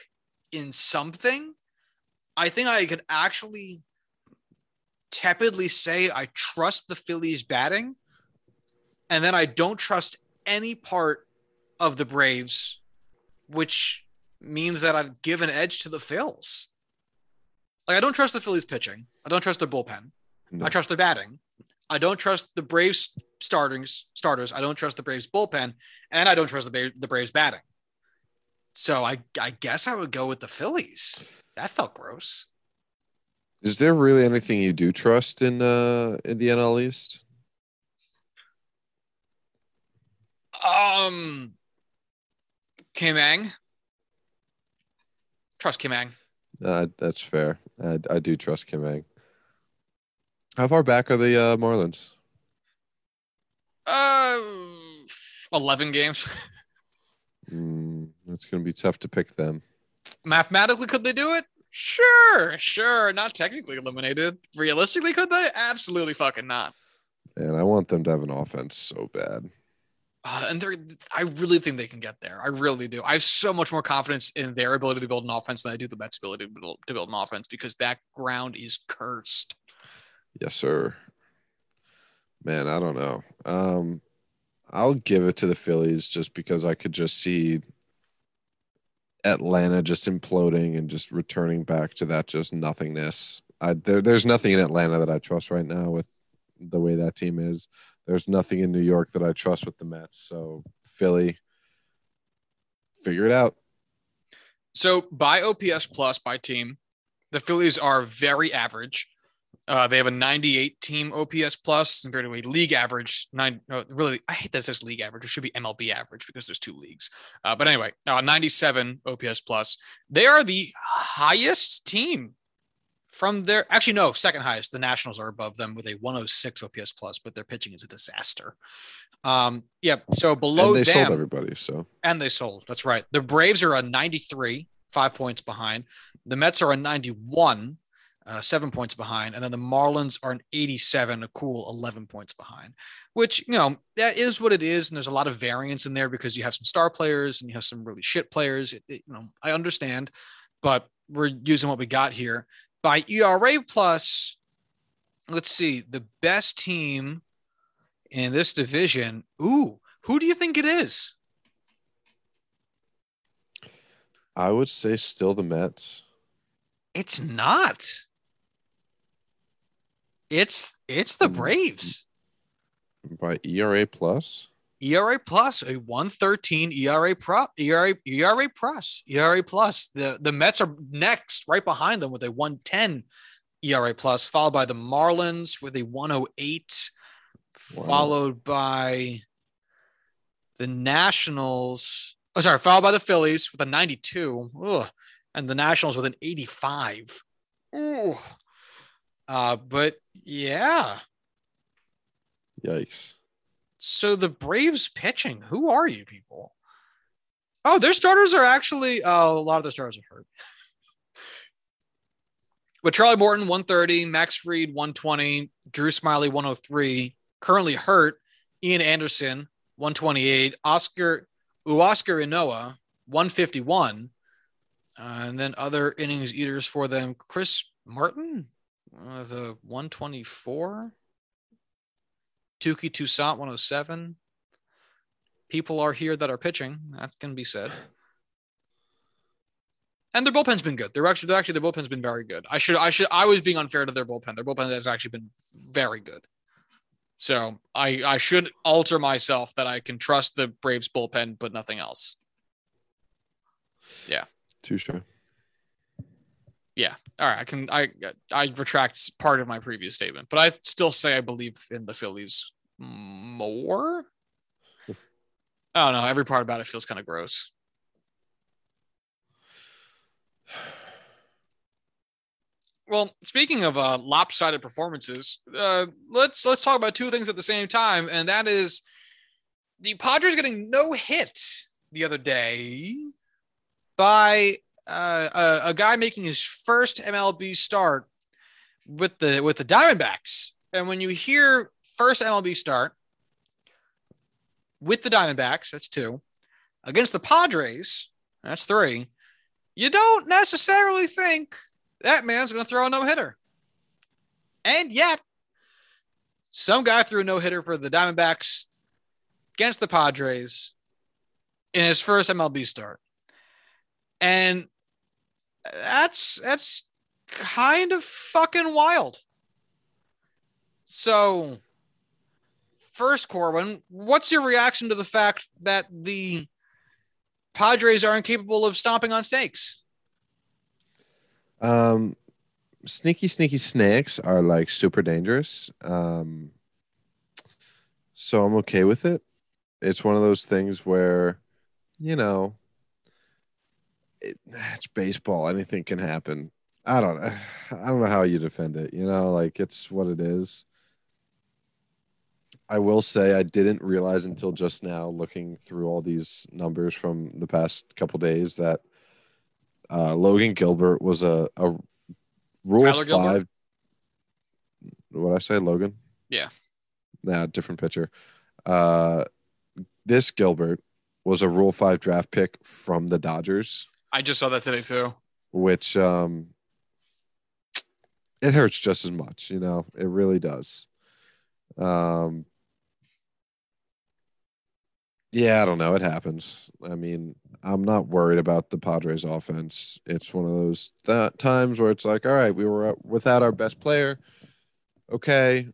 in something, I think I could actually tepidly say I trust the Phillies batting. And then I don't trust any part of the Braves, which means that I'd give an edge to the Phils. Like I don't trust the Phillies pitching. I don't trust their bullpen. No. I trust their batting. I don't trust the Braves startings starters. I don't trust the Braves bullpen, and I don't trust the, the Braves batting. So I I guess I would go with the Phillies. That felt gross. Is there really anything you do trust in uh in the NL East? Um, Kim Ng. Trust Kim Ng. Uh, that's fair. I, I do trust Kim Ng. How far back are the uh, Marlins? Uh, eleven games. Mm, it's going to be tough to pick them. Mathematically, could they do it? Sure, sure. Not technically eliminated. Realistically, could they? Absolutely fucking not. And I want them to have an offense so bad. Uh, and they're, I really think they can get there. I really do. I have so much more confidence in their ability to build an offense than I do the Mets' ability to build, to build an offense because that ground is cursed. Yes, sir. Man, I don't know. Um, I'll give it to the Phillies just because I could just see Atlanta just imploding and just returning back to that just nothingness. I there, there's nothing in Atlanta that I trust right now with the way that team is. There's nothing in New York that I trust with the Mets. So Philly, figure it out. So by OPS plus by team, the Phillies are very average. Uh, they have a 98 team OPS plus compared to a league average. Nine, really, I hate that it says league average. It should be MLB average because there's two leagues. Uh, but anyway, uh, 97 OPS plus. They are the highest team from their. Actually, no, second highest. The Nationals are above them with a 106 OPS plus, but their pitching is a disaster. Um, yeah. So below and they them, sold everybody. So and they sold. That's right. The Braves are a 93, five points behind. The Mets are a 91 uh, seven points behind, and then the Marlins are an 87, a cool 11 points behind. Which you know that is what it is, and there's a lot of variance in there because you have some star players and you have some really shit players. It, it, you know, I understand, but we're using what we got here. By ERA plus, let's see, the best team in this division. Ooh, who do you think it is? I would say still the Mets. It's not. It's it's the Mm. Braves. By ERA plus. ERA plus a 113 ERA pro ERA ERA plus ERA plus. The the Mets are next, right behind them with a 110 ERA plus, followed by the Marlins with a 108, Wow. followed by the Nationals. Oh, sorry, followed by the Phillies with a 92. Ugh. And the Nationals with an 85. Ooh. Uh, but yeah. Yikes. So the Braves pitching, who are you people? Oh, their starters are actually oh, a lot of their starters are hurt. but Charlie Morton 130, Max Fried 120, Drew Smyly 103, currently hurt. Ian Anderson 128, Huascar Huascar Ynoa 151, uh, and then other innings eaters for them. Chris Martin uh, the 124. Touki Toussaint 107. People are here that are pitching. That can be said. And their bullpen's been good. They're actually, they're actually, their bullpen's been very good. I should, I should, I was being unfair to their bullpen. Their bullpen has actually been very good. So I, I should alter myself that I can trust the Braves bullpen, but nothing else. Touche. Yeah. All right. I can, I, I retract part of my previous statement, but I still say I believe in the Phillies more. I don't know. Every part about it feels kind of gross. Well, speaking of uh, lopsided performances, uh, let's let's talk about two things at the same time, and that is the Padres getting no hit the other day by uh, a, a guy making his first MLB start with the with the Diamondbacks. And when you hear first MLB start with the Diamondbacks, that's two, against the Padres, that's three. You don't necessarily think that man's going to throw a no hitter. And yet, some guy threw a no hitter for the Diamondbacks against the Padres in his first MLB start. And that's that's kind of fucking wild. So, first, Corwin, what's your reaction to the fact that the Padres are incapable of stomping on snakes? Um, sneaky, sneaky snakes are like super dangerous. Um, so I'm okay with it. It's one of those things where, you know, it, it's baseball. Anything can happen. I don't. I don't know how you defend it. You know, like it's what it is. I will say I didn't realize until just now, looking through all these numbers from the past couple days, that uh, Logan Gilbert was a, a Rule Tyler? Five. What I say, Logan? Yeah. Nah, different pitcher. Uh, this Gilbert was a Rule Five draft pick from the Dodgers, I just saw that today too. which um, it hurts just as much. You know, it really does. Um, yeah, I don't know. It happens. I mean, I'm not worried about the Padres offense. It's one of those th- times where it's like, all right, we were without our best player. Okay,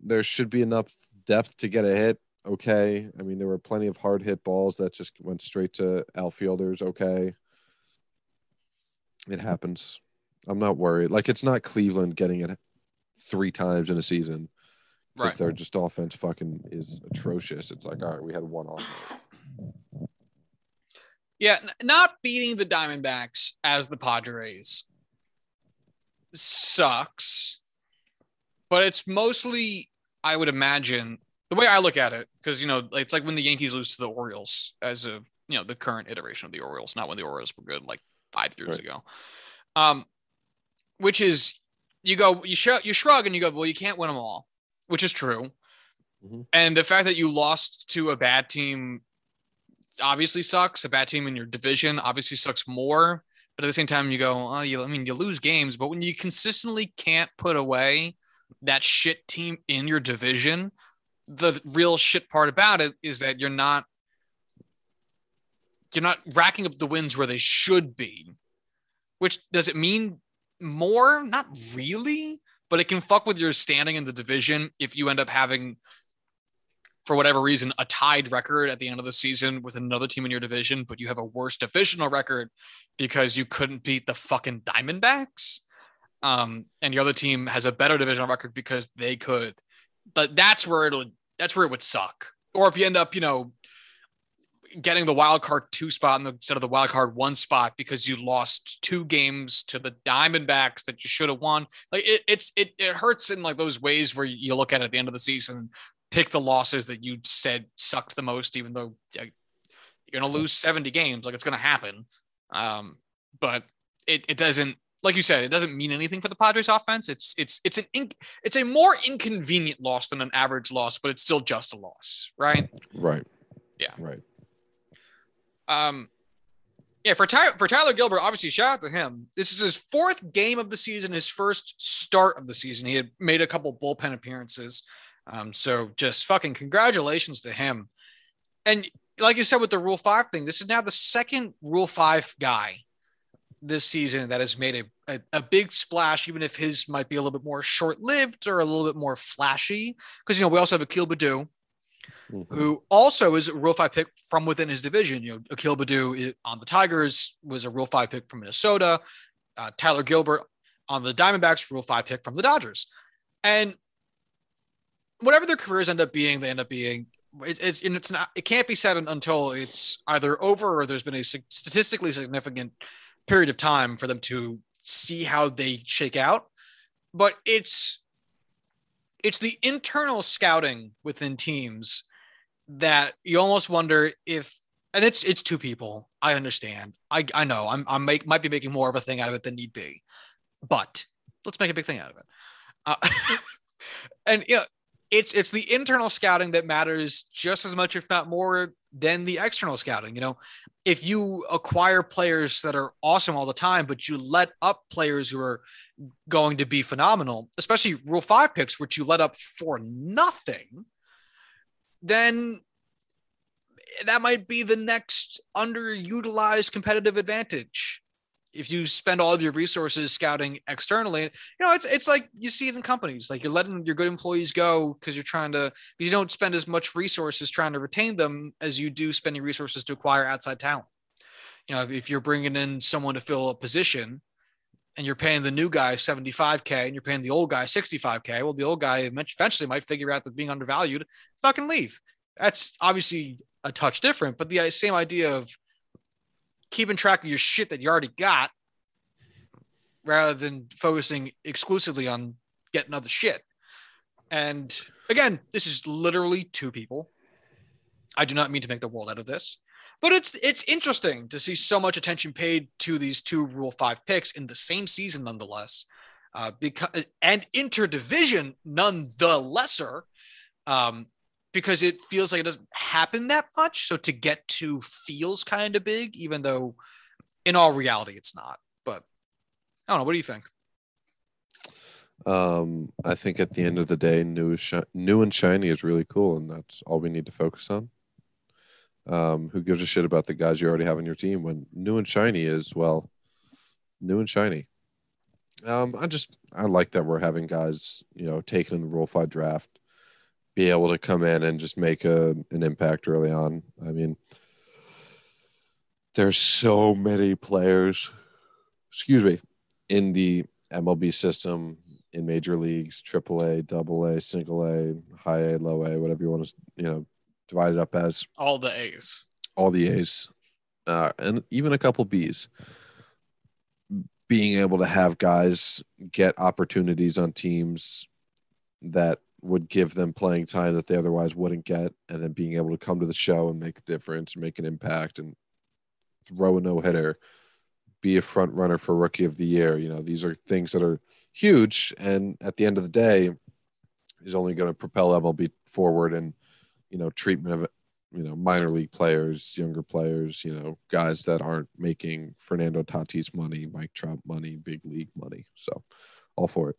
there should be enough depth to get a hit. Okay, I mean, there were plenty of hard hit balls that just went straight to outfielders. Okay, it happens. I'm not worried. Like it's not Cleveland getting it three times in a season because Right. their just offense fucking is atrocious. It's like, all right, we had one off. Yeah, n- not beating the Diamondbacks as the Padres sucks, but it's mostly, I would imagine, the way I look at it, because you know, it's like when the Yankees lose to the Orioles as of you know the current iteration of the Orioles, not when the Orioles were good like five years Right. ago. Um, which is you go you shrug you shrug and you go, well, you can't win them all, which is true. Mhm. And the fact that you lost to a bad team obviously sucks. A bad team in your division obviously sucks more. But at the same time, you go, oh, you, I mean, you lose games, but when you consistently can't put away that shit team in your division, the real shit part about it is that you're not you're not racking up the wins where they should be. Which does it mean more? Not really, but it can fuck with your standing in the division if you end up having for whatever reason, a tied record at the end of the season with another team in your division, but you have a worse divisional record because you couldn't beat the fucking Diamondbacks. Um, and your other team has a better divisional record because they could. But that's where it'll that's where it would suck. Or if you end up, you know, getting the wild card two spot instead of the wild card one spot because you lost two games to the Diamondbacks that you should have won. Like it, it's it it hurts in like those ways where you look at it at the end of the season pick the losses that you said sucked the most, even though like, you're going to lose 70 games. Like it's going to happen. Um, but it, it doesn't, like you said, it doesn't mean anything for the Padres offense. It's, it's, it's an, in, it's a more inconvenient loss than an average loss, but it's still just a loss. Right. Right. Yeah. Right. Um, yeah, for Tyler, for Tyler Gilbert, obviously, shout out to him. This is his fourth game of the season, his first start of the season. He had made a couple bullpen appearances. Um, so just fucking congratulations to him. And like you said with the Rule Five thing, this is now the second Rule Five guy this season that has made a, a, a big splash, even if his might be a little bit more short lived or a little bit more flashy. Because you know we also have Akil Baddoo, Mhm. who also is a Rule Five pick from within his division. You know, Akil Baddoo on the Tigers was a Rule Five pick from Minnesota. Uh, Tyler Gilbert on the Diamondbacks, Rule Five pick from the Dodgers, and whatever their careers end up being, they end up being. It, it's it's not. It can't be said until it's either over or there's been a statistically significant period of time for them to see how they shake out. But it's it's the internal scouting within teams that you almost wonder if and it's it's two people. I understand. I i know. I'm i make might be making more of a thing out of it than need be but let's make a big thing out of it. Uh, and you know it's it's the internal scouting that matters just as much if not more than the external scouting you know if you acquire players that are awesome all the time but you let up players who are going to be phenomenal especially rule 5 picks which you let up for nothing then that might be the next underutilized competitive advantage. If you spend all of your resources scouting externally, you know, it's it's like you see it in companies. Like you're letting your good employees go because you're trying to you don't spend as much resources trying to retain them as you do spending resources to acquire outside talent. You know, if you're bringing in someone to fill a position and you're paying the new guy 75k and you're paying the old guy 65k, well, the old guy eventually might figure out that being undervalued, fucking leave. That's obviously a touch different, but the uh, same idea of keeping track of your shit that you already got rather than focusing exclusively on getting other shit. And again, this is literally two people. I do not mean to make the world out of this, but it's it's interesting to see so much attention paid to these two Rule Five picks in the same season, nonetheless, uh, because and interdivision none the lesser, um, because it feels like it doesn't happen that much. So to get to feels kind of big, even though in all reality it's not. But I don't know. What do you think? Um, I think at the end of the day, new, new and shiny is really cool, and that's all we need to focus on. Um, who gives a shit about the guys you already have on your team when new and shiny is well, new and shiny. Um, I just I like that we're having guys, you know, taken in the Rule Five draft, be able to come in and just make a an impact early on. I mean, there's so many players, excuse me, in the MLB system, in major leagues, triple A, double A, single A, high A, low A, whatever you want to, you know, divide it up as All the A's. all the A's, uh, and even a couple B's. Being able to have guys get opportunities on teams that would give them playing time that they otherwise wouldn't get, and then being able to come to the show and make a difference, make an impact, and throw a no hitter, be a front runner for rookie of the year. You know, these are things that are huge, and at the end of the day, is only going to propel MLB forward and you know treatment of you know minor league players, younger players, you know guys that aren't making Fernando Tatis money, Mike Trout money, big league money. So all for it.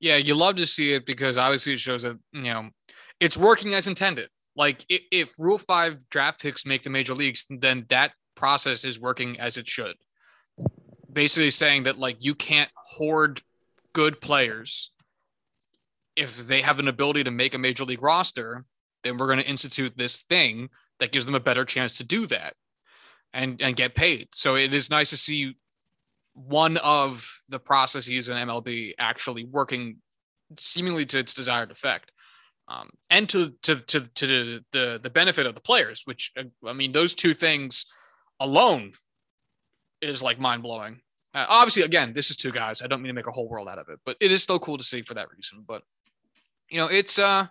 Yeah, you love to see it because obviously it shows that you know it's working as intended. Like if, if Rule Five draft picks make the major leagues, then that process is working as it should. Basically, saying that like you can't hoard good players. If they have an ability to make a major league roster, then we're going to institute this thing that gives them a better chance to do that and and get paid. So it is nice to see one of the processes in MLB actually working seemingly to its desired effect. Um, and to to to to the, the benefit of the players, which uh, I mean, those two things alone is like mind blowing. Uh, obviously, again, this is two guys. I don't mean to make a whole world out of it, but it is still cool to see for that reason. But you know, it's uh,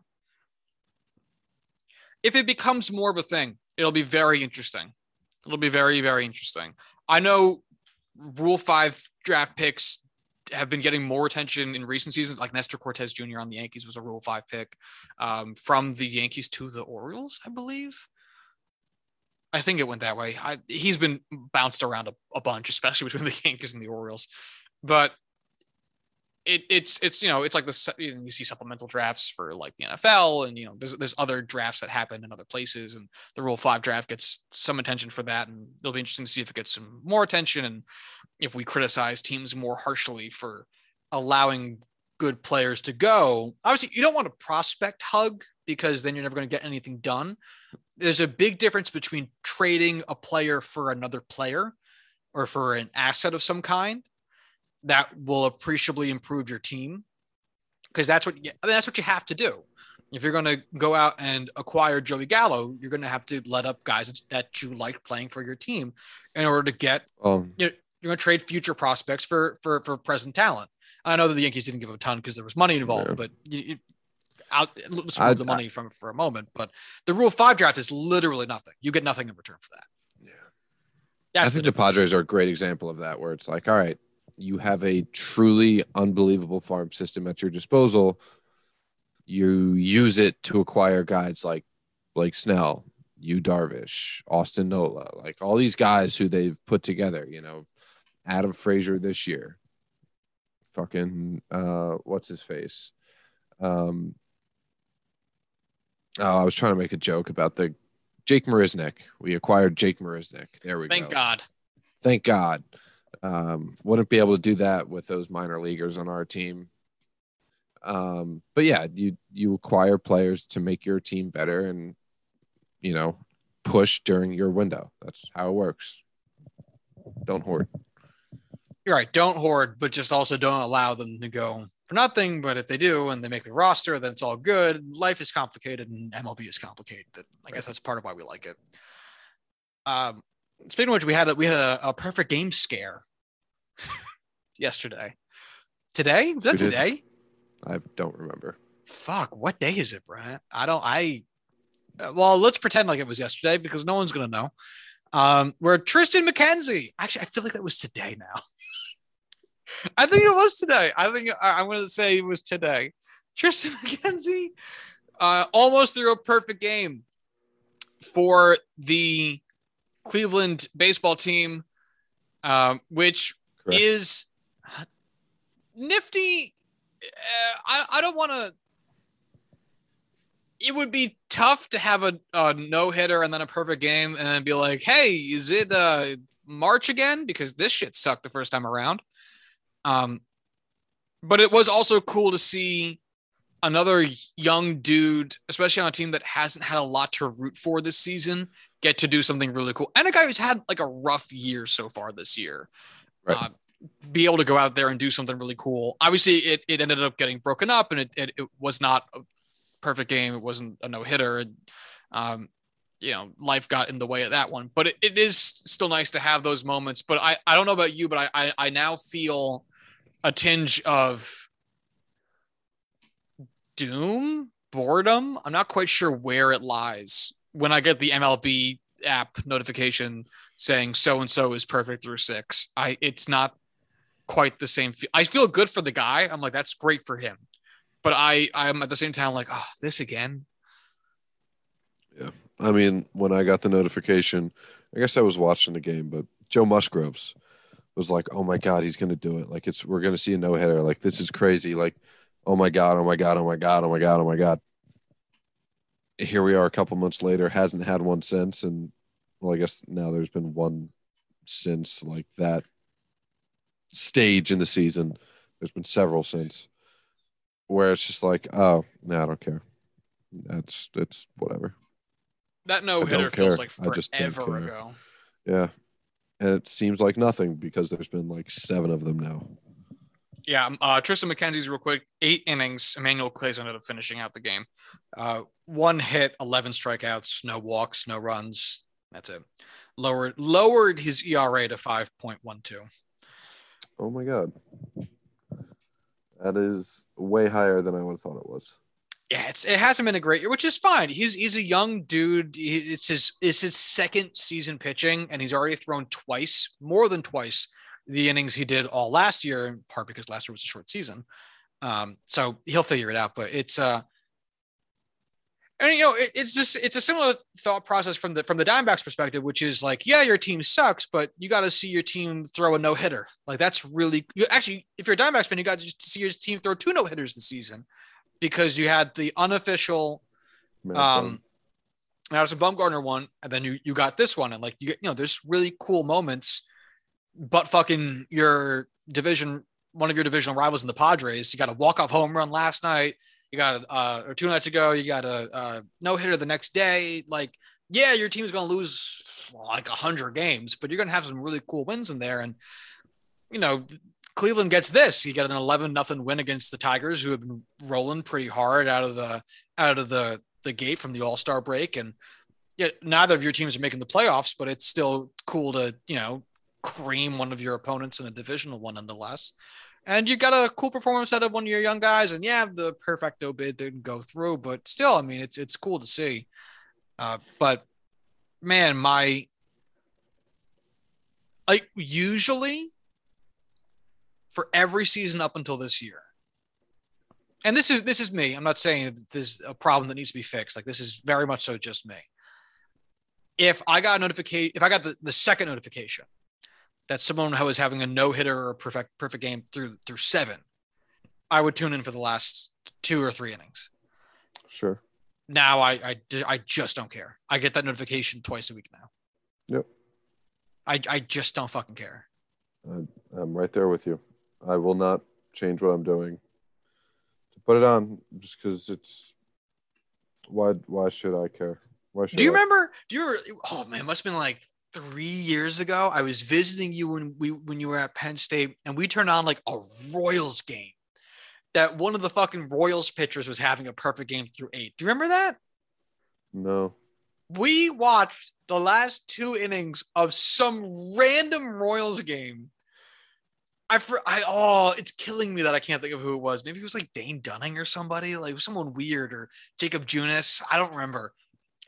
if it becomes more of a thing, it'll be very interesting. It'll be very very interesting. I know Rule Five draft picks have been getting more attention in recent seasons. Like Nestor Cortes Jr. on the Yankees was a Rule Five pick um, from the Yankees to the Orioles, I believe. I think it went that way. I, he's been bounced around a, a bunch, especially between the Yankees and the Orioles. But it, it's it's you know it's like the you, know, you see supplemental drafts for like the NFL and you know there's there's other drafts that happen in other places and the Rule Five draft gets some attention for that and it'll be interesting to see if it gets some more attention and if we criticize teams more harshly for allowing good players to go. Obviously, you don't want to prospect hug because then you're never going to get anything done. There's a big difference between trading a player for another player or for an asset of some kind that will appreciably improve your team because that's what you, I mean, that's what you have to do. If you're going to go out and acquire Joey Gallo, you're going to have to let up guys that you like playing for your team in order to get. Um, You know, you're going to trade future prospects for for for present talent. I know that the Yankees didn't give a ton because there was money involved, Yeah. but you, you, out let's remove the money from for a moment. But the Rule Five draft is literally nothing. You get nothing in return for that. Yeah. That's I think the difference. Padres are a great example of that, where it's like, all right, you have a truly unbelievable farm system at your disposal. You use it to acquire guys like Blake Snell, Yu Darvish, Austin Nola, like all these guys who they've put together, you know, Adam Frazier this year. Fucking uh what's his face? Um Oh, I was trying to make a joke about the Jake Marisnick. We acquired Jake Marisnick. There we Thank go. Thank God. Thank God. Um, wouldn't be able to do that with those minor leaguers on our team. Um, but yeah, you you acquire players to make your team better and you know push during your window. That's how it works. Don't hoard. You're right. Don't hoard, but just also don't allow them to go for nothing. But if they do and they make the roster, then it's all good. Life is complicated and MLB is complicated. I guess that's part of why we like it. Um, speaking of which, we had a, we had a, a perfect game scare yesterday. Today? Was that did. today? I don't remember. Fuck. What day is it, Brian? I don't. I. Well, let's pretend like it was yesterday because no one's gonna know. Um, where Triston McKenzie. Actually, I feel like that was today now. I think it was today. I think I, I'm going to say it was today. Triston McKenzie Uh, almost threw a perfect game for the Cleveland baseball team, uh, which Correct. is nifty. Uh, I, I don't want to. It would be tough to have a, a no hitter and then a perfect game and then be like, hey, is it uh, March again? Because this shit sucked the first time around. Um, but it was also cool to see another young dude, especially on a team that hasn't had a lot to root for this season, get to do something really cool. And a guy who's had like a rough year so far this year. Right. Uh, be able to go out there and do something really cool. Obviously, it, it ended up getting broken up and it, it, it was not a perfect game. It wasn't a no hitter. Um, you know, life got in the way of that one, but it, it is still nice to have those moments. But I, I don't know about you, but I, I, I now feel a tinge of doom, boredom. I'm not quite sure where it lies when I get the MLB app notification saying so and so is perfect through six. I it's not quite the same. I feel good for the guy. I'm like that's great for him, but I I'm at the same time like oh this again. Yeah, I mean, when I got the notification, I guess I was watching the game, but Joe Musgrove's was like, "Oh my god, he's gonna do it! Like it's we're gonna see a no hitter. Like this is crazy! Like oh my god, oh my god, oh my god, oh my god, oh my god." Here we are, a couple months later, hasn't had one since, and well, I guess now there's been one since like that stage in the season. There's been several since where it's just like, oh, no, I don't care. That's it's whatever. That no hitter feels like I just don't forever ago. Yeah. And it seems like nothing because there's been like seven of them now. Yeah, um, uh, Triston McKenzie's real quick. Eight innings. Emmanuel Clase ended up finishing out the game. Uh, one hit, eleven strikeouts, no walks, no runs. That's it. Lowered lowered his ERA to five point one two. Oh my god. That is way higher than I would have thought it was. Yeah, it's it hasn't been a great year, which is fine. He's he's a young dude. It's his it's his second season pitching, and he's already thrown twice, more than twice, the innings he did all last year. In part because last year was a short season, um, so he'll figure it out. But it's uh, and you know, it, it's just it's a similar thought process from the from the Diamondbacks perspective, which is like, yeah, your team sucks, but you got to see your team throw a no hitter. Like that's really you actually, if you're a Diamondbacks fan, you got to see your team throw two no hitters this season because you had the unofficial Man, um Madison Bumgarner one, and then you you got this one, and like you get you know, there's really cool moments, but fucking your division, one of your divisional rivals in the Padres, you got a walk off home run last night. You got uh, or two nights ago, you got a, no hitter the next day. Like, yeah, your team's gonna lose like a hundred games, but you're gonna have some really cool wins in there. And you know, Cleveland gets this. You get an 11 nothing win against the Tigers, who have been rolling pretty hard out of the out of the the gate from the All Star break, and yet neither of your teams are making the playoffs, but it's still cool to you know cream one of your opponents in a divisional one nonetheless. And you got a cool performance out of one of your young guys, and yeah, the perfecto bid didn't go through, but still, I mean, it's it's cool to see. Uh, but man, my like usually for every season up until this year. And this is this is me. I'm not saying this is a problem that needs to be fixed. Like this is very much so just me. If I got a notification, if I got the, the second notification that someone was having a no hitter or perfect perfect game through through seven, I would tune in for the last two or three innings. Sure. Now I I, I just don't care. I get that notification twice a week now. Yep. I I just don't fucking care. I'm right there with you. I will not change what I'm doing to put it on just because it's why why should I care? Why should Do you I? remember? Do you remember? Oh man, must have been like three years ago. I was visiting you when we when you were at Penn State, and we turned on like a Royals game. That one of the fucking Royals pitchers was having a perfect game through eight. Do you remember that? No. We watched the last two innings of some random Royals game. I, for, I oh, it's killing me that I can't think of who it was. Maybe it was like Dane Dunning or somebody, like someone weird or Jakob Junis. I don't remember.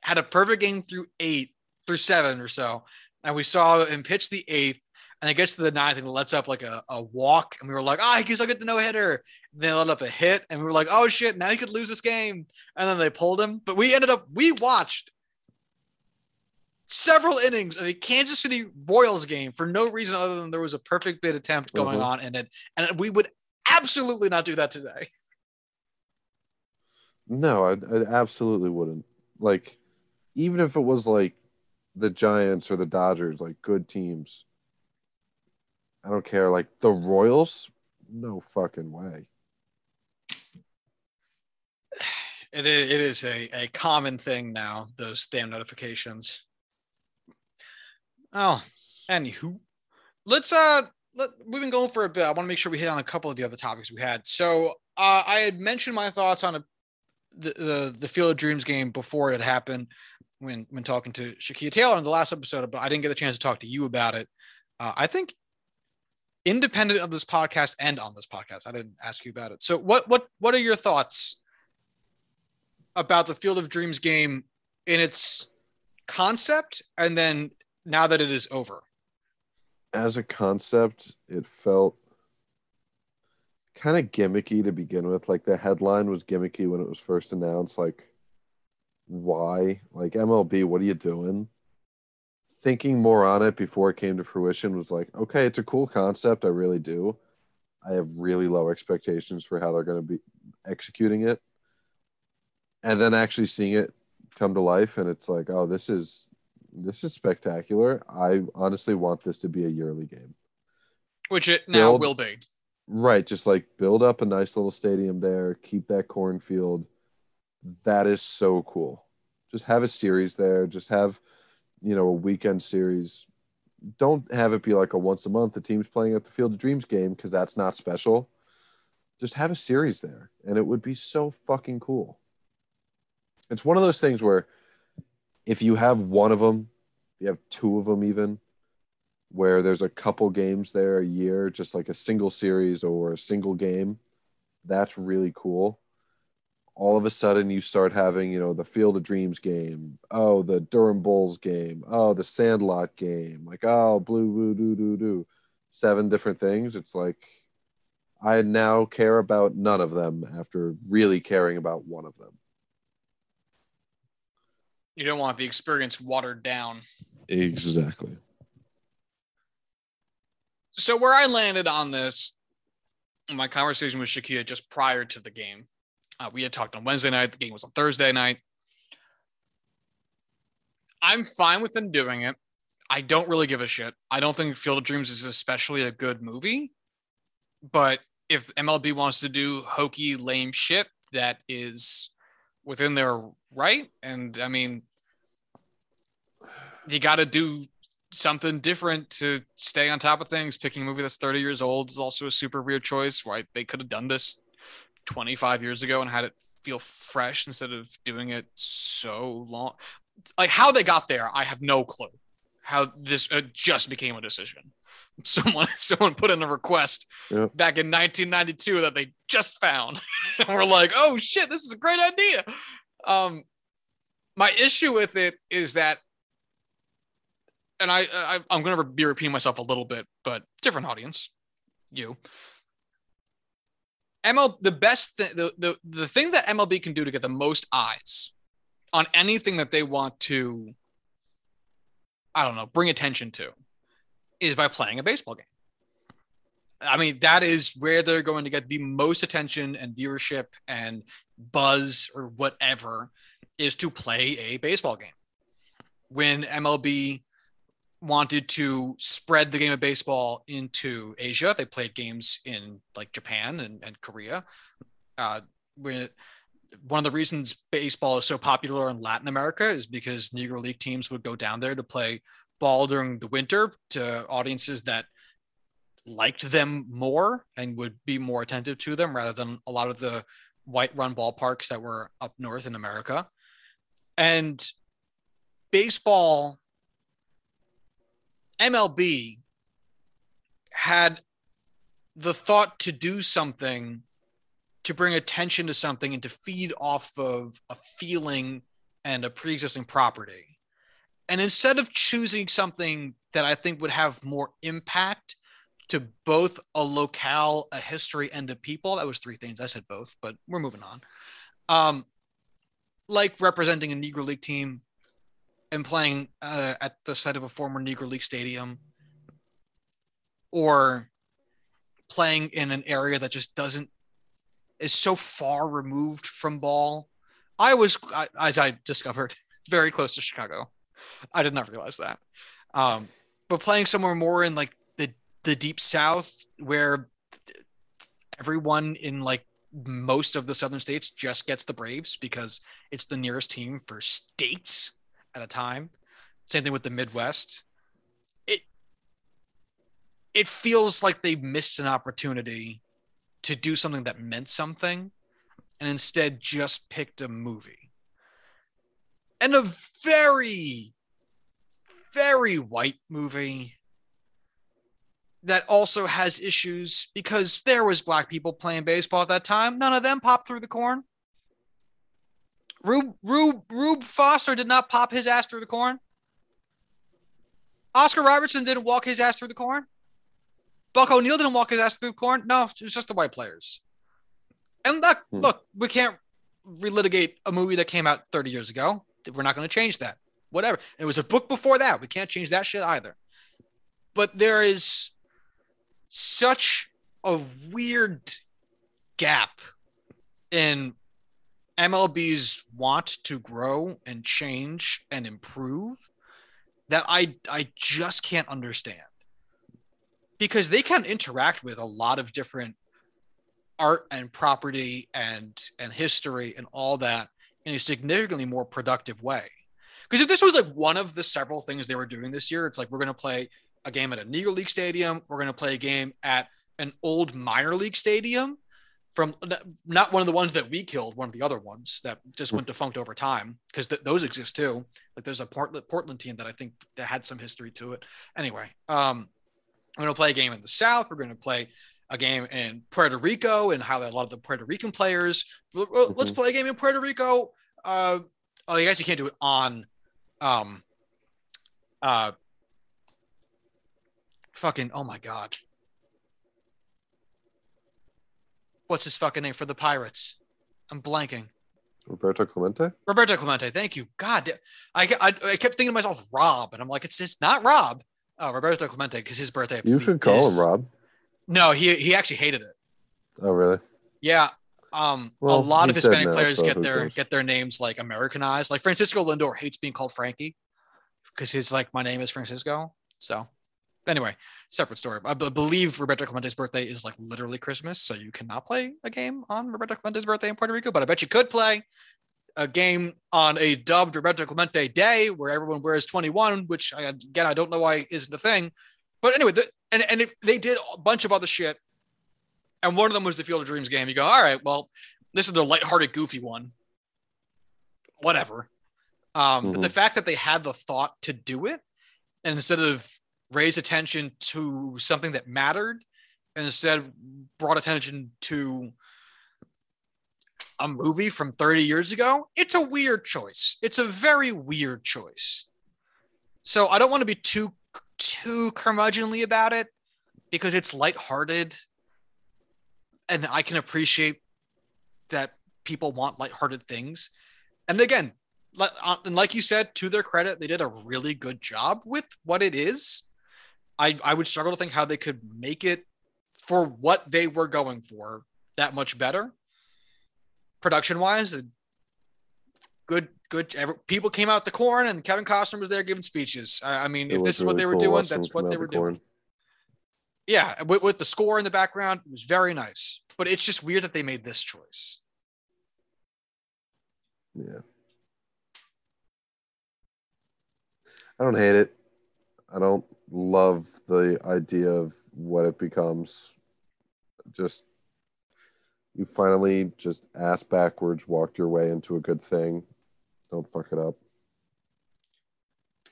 Had a perfect game through eight, through seven or so, and we saw him pitch the eighth, And it gets to the ninth and it lets up like a, a walk. And we were like, oh, I guess I'll get the no hitter. Then they let up a hit. And we were like, oh shit, now he could lose this game. And then they pulled him. But we ended up, we watched several innings of a Kansas City Royals game for no reason other than there was a perfect bid attempt going Mhm. on in it. And we would absolutely not do that today. No, I, I absolutely wouldn't. Like, even if it was like the Giants or the Dodgers, like good teams, I don't care. Like the Royals, no fucking way. It is, it is a, a common thing now, those damn notifications. Oh, anywho, let's uh, let, we've been going for a bit. I want to make sure we hit on a couple of the other topics we had. So uh, I had mentioned my thoughts on a, the, the the Field of Dreams game before it had happened when when talking to Shakia Taylor in the last episode, but I didn't get the chance to talk to you about it. Uh, I think independent of this podcast and on this podcast, I didn't ask you about it. So what what what are your thoughts about the Field of Dreams game in its concept, and then now that it is over? As a concept, it felt kind of gimmicky to begin with. Like the headline was gimmicky when it was first announced. Like, why? Like MLB, what are you doing? Thinking more on it before it came to fruition was like, okay, it's a cool concept. I really do. I have really low expectations for how they're going to be executing it. And then actually seeing it come to life, and it's like, oh, this is this is spectacular. I honestly want this to be a yearly game. Which it now Build- will be. Right, just like build up a nice little stadium there, keep that cornfield. That is so cool. Just have a series there, just have, you know, a weekend series. Don't have it be like a once a month the team's playing at the Field of Dreams game because that's not special. Just have a series there and it would be so fucking cool. It's one of those things where if you have one of them, you have two of them even, where there's a couple games there a year, just like a single series or a single game. That's really cool. All of a sudden, you start having, you know, the Field of Dreams game. Oh, the Durham Bulls game. Oh, the Sandlot game. Like, oh, blue, blue, do, do, do. Seven different things. It's like, I now care about none of them after really caring about one of them. You don't want the experience watered down. Exactly. So where I landed on this, in my conversation with Shakia just prior to the game, uh, we had talked on Wednesday night. The game was on Thursday night. I'm fine with them doing it. I don't really give a shit. I don't think Field of Dreams is especially a good movie, but if MLB wants to do hokey, lame shit, that is within their right. And I mean, you got to do something different to stay on top of things. Picking a movie that's 30 years old is also a super weird choice. Right? They could have done this 25 years ago and had it feel fresh instead of doing it so long. Like how they got there, I have no clue. How this uh, just became a decision. Someone someone put in a request Yep. back in 1992 that they just found. and we're like, oh shit, this is a great idea. Um, my issue with it is that and I, I I'm going to be repeating myself a little bit, but different audience, you. ML the best thing the, the the thing that MLB can do to get the most eyes on anything that they want to I don't know, bring attention to is by playing a baseball game. I mean, that is where they're going to get the most attention and viewership and buzz or whatever is to play a baseball game. When MLB wanted to spread the game of baseball into Asia. They played games in like Japan and, and Korea. Uh, one of the reasons baseball is so popular in Latin America is because Negro League teams would go down there to play ball during the winter to audiences that liked them more and would be more attentive to them rather than a lot of the white run ballparks that were up north in America. And baseball MLB had the thought to do something to bring attention to something and to feed off of a feeling and a pre-existing property And instead of choosing something that I think would have more impact to both a locale, a history, and a people, that was three things. I said both, but we're moving on. Um, like representing a Negro League team and playing uh, at the site of a former Negro League stadium, or playing in an area that just doesn't is so far removed from ball. I was, as I discovered, very close to Chicago. I did not realize that. Um, but playing somewhere more in like the the deep south, where everyone in like most of the southern states just gets the Braves because it's the nearest team for states at a time. Same thing with the Midwest. It it feels like they missed an opportunity to do something that meant something and instead just picked a movie. And a very very white movie that also has issues because there was black people playing baseball at that time. None of them popped through the corn. Rube, Rube, Rube Foster did not pop his ass through the corn. Oscar Robertson didn't walk his ass through the corn. Buck O'Neil didn't walk his ass through the corn. No, it was just the white players. And look, hmm. look, we can't relitigate a movie that came out 30 years ago. We're not going to change that. Whatever. And it was a book before that. We can't change that shit either. But there is such a weird gap in MLB's want to grow and change and improve that I I just can't understand. Because they can interact with a lot of different art and property and and history and all that in a significantly more productive way. Because if this was like one of the several things they were doing this year, it's like we're going to play a game at a Negro League stadium, we're going to play a game at an old minor league stadium, from not one of the ones that we killed, one of the other ones that just went defunct over time because th- those exist too. Like there's a Portland Portland team that I think that had some history to it. Anyway, um, I'm going to play a game in the South. We're going to play a game in Puerto Rico and how a lot of the Puerto Rican players. Let's mm-hmm. play a game in Puerto Rico. Uh, oh, you guys, you can't do it on, um, uh, fucking. Oh my god. What's his fucking name for the Pirates? I'm blanking. Roberto Clemente. Roberto Clemente. Thank you. God, I, I, I kept thinking to myself Rob, and I'm like, it's it's not Rob. Oh, Roberto Clemente because his birthday. You should call is, him Rob. No, he he actually hated it. Oh, really? Yeah. Um, well, a lot of Hispanic now, players so get their cares? get their names like Americanized. Like Francisco Lindor hates being called Frankie because he's like, my name is Francisco. So anyway, separate story. I b- believe Roberto Clemente's birthday is like literally Christmas, so you cannot play a game on Roberto Clemente's birthday in Puerto Rico. But I bet you could play a game on a dubbed Roberto Clemente day where everyone wears 21, which again I don't know why isn't a thing. But anyway, the, and and if they did a bunch of other shit, and one of them was the Field of Dreams game. You go, all right, well, this is the lighthearted, goofy one. Whatever. Um, mm-hmm. But the fact that they had the thought to do it, and instead of raise attention to something that mattered and instead brought attention to a movie from 30 years ago, it's a weird choice. It's a very weird choice. So I don't want to be too too curmudgeonly about it because it's lighthearted and I can appreciate that people want lighthearted things. And again, uh, and like you said, to their credit, they did a really good job with what it is. I, I would struggle to think how they could make it for what they were going for that much better. Production wise good good people came out the corn and kevin costner was there giving speeches. I, I mean it if this is what they were doing that's what they were doing. corn. yeah with, with the score in the background it was very nice. But it's just weird that they made this choice. Yeah. I don't hate it. I don't love the idea of what it becomes. Just you finally just ass backwards walked your way into a good thing. Don't fuck it up.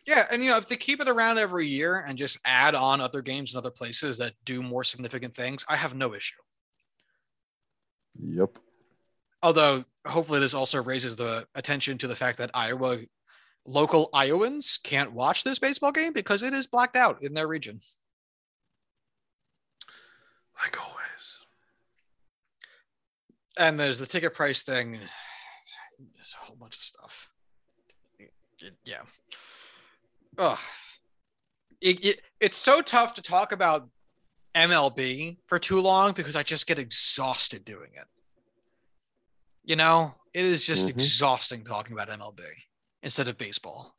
Yeah, and you know, if they keep it around every year and just add on other games and other places that do more significant things, I have no issue. Yep. Although hopefully this also raises the attention to the fact that Iowa local Iowans can't watch this baseball game because it is blacked out in their region. Like always. And there's the ticket price thing. There's a whole bunch of stuff. It- yeah. Ugh. It, it, it's so tough to talk about MLB for too long because I just get exhausted doing it. You know, it is just Mhm. exhausting talking about MLB instead of baseball.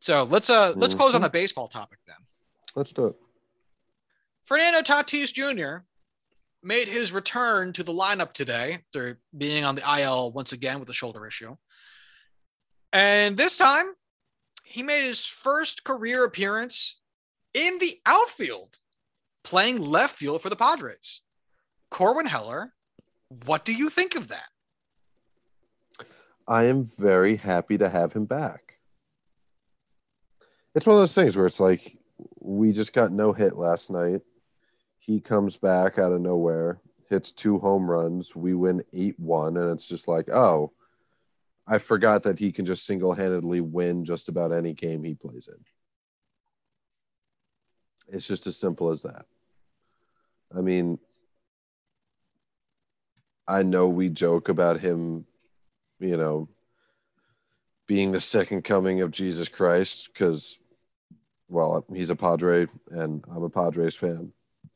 So let's uh let's close on a baseball topic then. Let's do it. Fernando Tatis Jr. made his return to the lineup today after being on the IL once again with a shoulder issue. And this time, he made his first career appearance in the outfield, playing left field for the Padres. Corbin Heller, what do you think of that? I am very happy to have him back. It's one of those things where it's like we just got no hit last night. He comes back out of nowhere, hits two home runs. We win 8 1, and it's just like, oh, I forgot that he can just single handedly win just about any game he plays in. It's just as simple as that. I mean, I know we joke about him you know, being the second coming of Jesus Christ because, well, he's a Padre and I'm a Padres fan.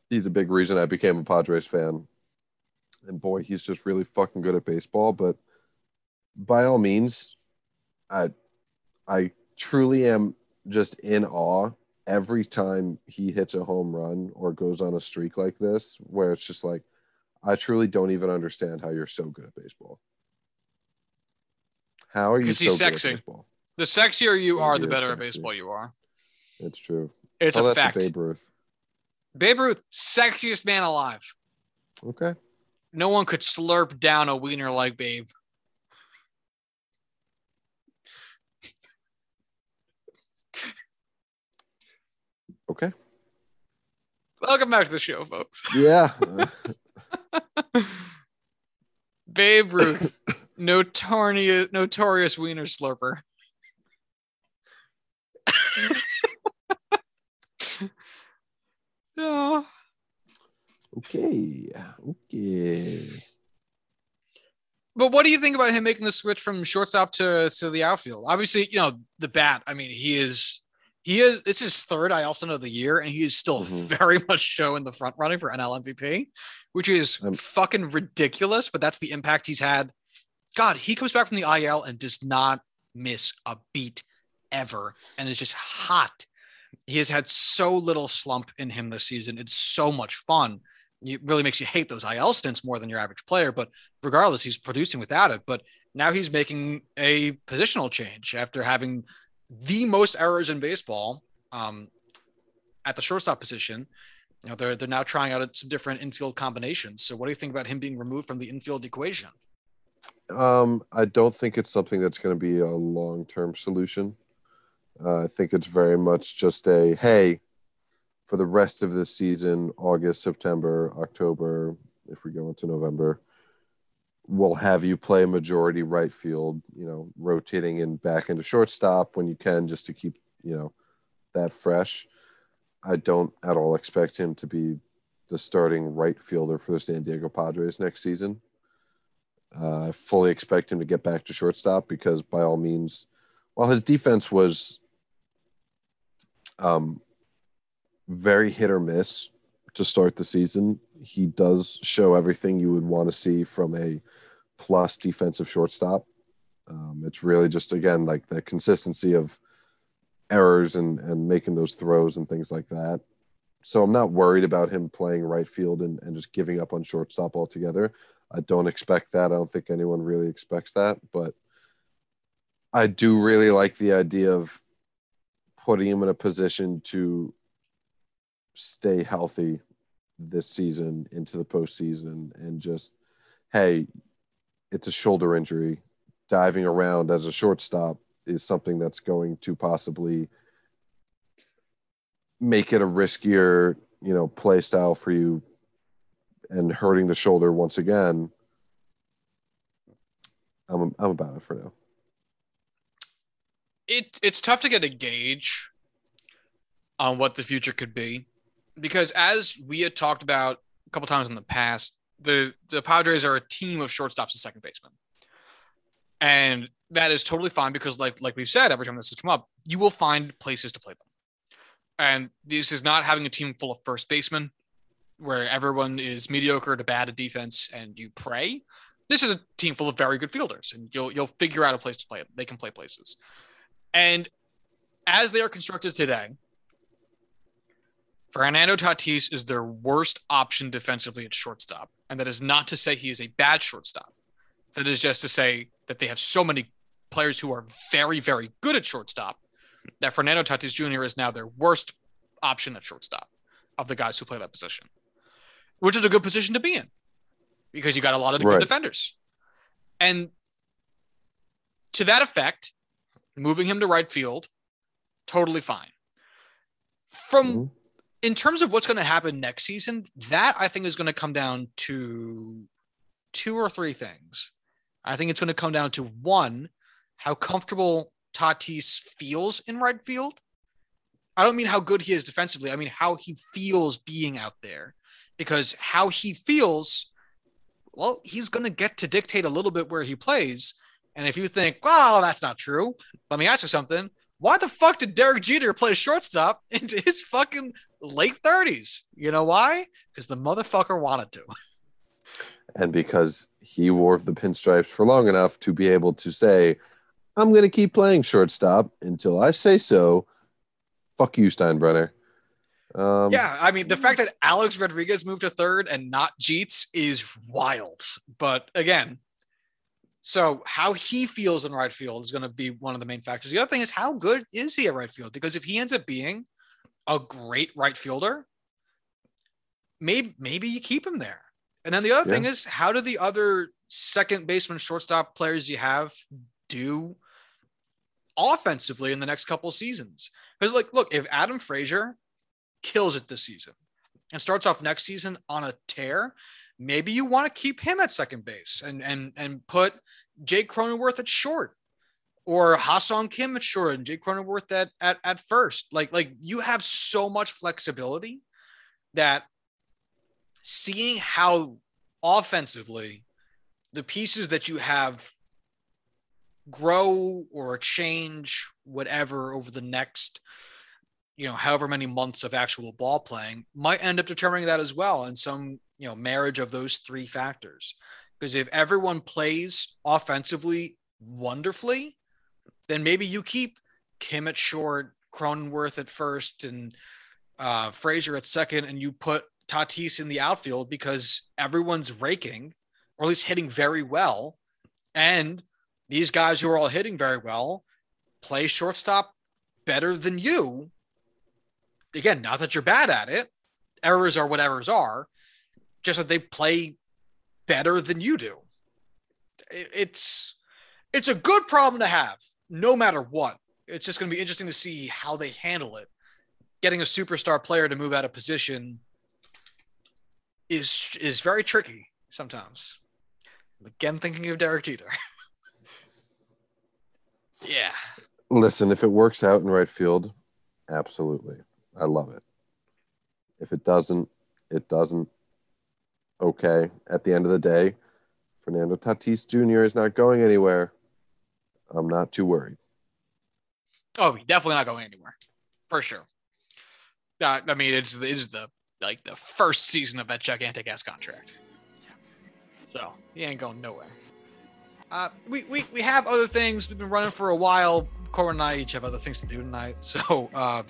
He's a big reason I became a Padres fan. And boy, he's just really fucking good at baseball. But by all means, I, I truly am just in awe every time he hits a home run or goes on a streak like this, where it's just like, I truly don't even understand how you're so good at baseball. How are you 'Cause so he's sexy. The sexier you are, the better at baseball you are. It's true. It's Tell a fact. Babe Ruth. Babe Ruth, sexiest man alive. Okay. No one could slurp down a wiener like Babe. Okay. Welcome back to the show, folks. Yeah. Babe Ruth, notorious, notorious wiener slurper. Oh. okay. Okay. But what do you think about him making the switch from shortstop to to the outfield? Obviously, you know the bat. I mean, he is he is. It's his third I also know the year, and he is still Mhm. very much showing the front running for NL MVP, which is Um, fucking ridiculous. But that's the impact he's had. God, he comes back from the IL and does not miss a beat ever, and is just hot. He has had so little slump in him this season. It's so much fun. It really makes you hate those IL stints more than your average player. But regardless, he's producing without it. But now he's making a positional change after having the most errors in baseball um, at the shortstop position. You know, they're they're now trying out some different infield combinations. So, what do you think about him being removed from the infield equation? Um, I don't think it's something that's going to be a long term solution. Uh, I think it's very much just a hey, for the rest of this season, August, September, October, if we go into November, we'll have you play majority right field, you know, rotating and back into shortstop when you can just to keep, you know, that fresh. I don't at all expect him to be the starting right fielder for the San Diego Padres next season. Uh, I fully expect him to get back to shortstop because, by all means, while his defense was um, very hit or miss to start the season, he does show everything you would want to see from a plus defensive shortstop. Um, it's really just again like the consistency of errors and and making those throws and things like that. So I'm not worried about him playing right field and, and just giving up on shortstop altogether. I don't expect that. I don't think anyone really expects that, but I do really like the idea of putting him in a position to stay healthy this season into the postseason and just, hey, it's a shoulder injury. Diving around as a shortstop is something that's going to possibly make it a riskier, you know, play style for you and hurting the shoulder once again. I'm I'm about it for now. it it's tough to get a gauge on what the future could be because as we had talked about a couple times in the past, the the Padres are a team of shortstops and second basemen. And that is totally fine because like like we've said every time this has come up, you will find places to play them. And this is not having a team full of first basemen where everyone is mediocre to bad at defense and you pray. This is a team full of very good fielders and you'll you'll figure out a place to play them. They can play places. And as they are constructed today, Fernando Tatis is their worst option defensively at shortstop. And that is not to say he is a bad shortstop. That is just to say that they have so many players who are very, very good at shortstop that Fernando Tatis Jr. is now their worst option at shortstop of the guys who play that position, which is a good position to be in because you got a lot of the Right. good defenders. And to that effect, moving him to right field, totally fine. From Mhm. in terms of what's going to happen next season, that I think is going to come down to two or three things. I think it's going to come down to one, how comfortable Tatis feels in right field. I don't mean how good he is defensively. I mean how he feels being out there. Because how he feels, well, he's going to get to dictate a little bit where he plays. And if you think, well, that's not true, let me ask you something. Why the fuck did Derek Jeter play shortstop into his fucking late 30s? You know why? Because the motherfucker wanted to. and because he wore the pinstripes for long enough to be able to say, I'm going to keep playing shortstop until I say so. Fuck you, Steinbrenner. Um, Yeah, I mean, the fact that Alex Rodriguez moved to third and not Jeets is wild. But again, so how he feels in right field is going to be one of the main factors. The other thing is how good is he at right field? Because if he ends up being a great right fielder, maybe maybe you keep him there. And then the other thing is how do the other second baseman, shortstop players you have do offensively in the next couple seasons? Because like, look, if Adam Frazier kills it this season and starts off next season on a tear, maybe you want to keep him at second base and and and put Jake Cronenworth at short or Ha-Seong Kim at short and Jake Cronenworth at, at at first. Like like you have so much flexibility that seeing how offensively the pieces that you have grow or change whatever over the next you know however many months of actual ball playing might end up determining that as well and some you know marriage of those three factors. Because if everyone plays offensively wonderfully then maybe you keep kim at short cronenworth at first and uh, frazier at second and you put tatis in the outfield because everyone's raking or at least hitting very well and these guys who are all hitting very well play shortstop better than you again, not that you're bad at it, errors are what errors are, just that they play better than you do. It's it's a good problem to have, no matter what. It's just going to be interesting to see how they handle it. Getting a superstar player to move out of position is is very tricky sometimes. Again, thinking of Derek Jeter. yeah. Listen, if it works out in right field, absolutely. I love it. If it doesn't, it doesn't. Okay. At the end of the day, Fernando Tatis Jr. is not going anywhere. I'm not too worried. Oh, definitely not going anywhere, for sure. Uh, I mean, it's it's the like the first season of that gigantic ass contract, so he ain't going nowhere. Uh, we, we we have other things. We've been running for a while. Corbin and I each have other things to do tonight. So, uh,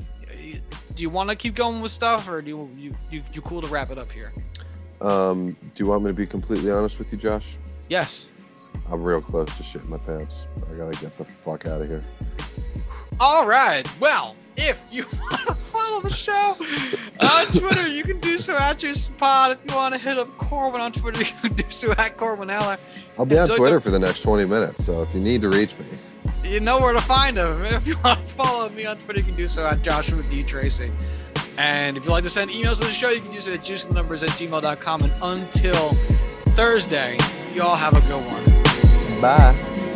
do you want to keep going with stuff, or do you you you, you cool to wrap it up here? Um, do you want me to be completely honest with you, Josh? Yes. I'm real close to shitting my pants. I gotta get the fuck out of here. All right. Well, if you want to follow the show on Twitter, you can do so at your spot. If you want to hit up Corbin on Twitter, you can do so at Corbin Heller. I'll be on Enjoy Twitter the- for the next 20 minutes, so if you need to reach me, You know where to find him. If you want to follow me on Twitter, you can do so at Joshua D. Tracy. And if you'd like to send emails to the show, you can do so at juicenumbers at gmail.com. And until Thursday, y'all have a good one. bye.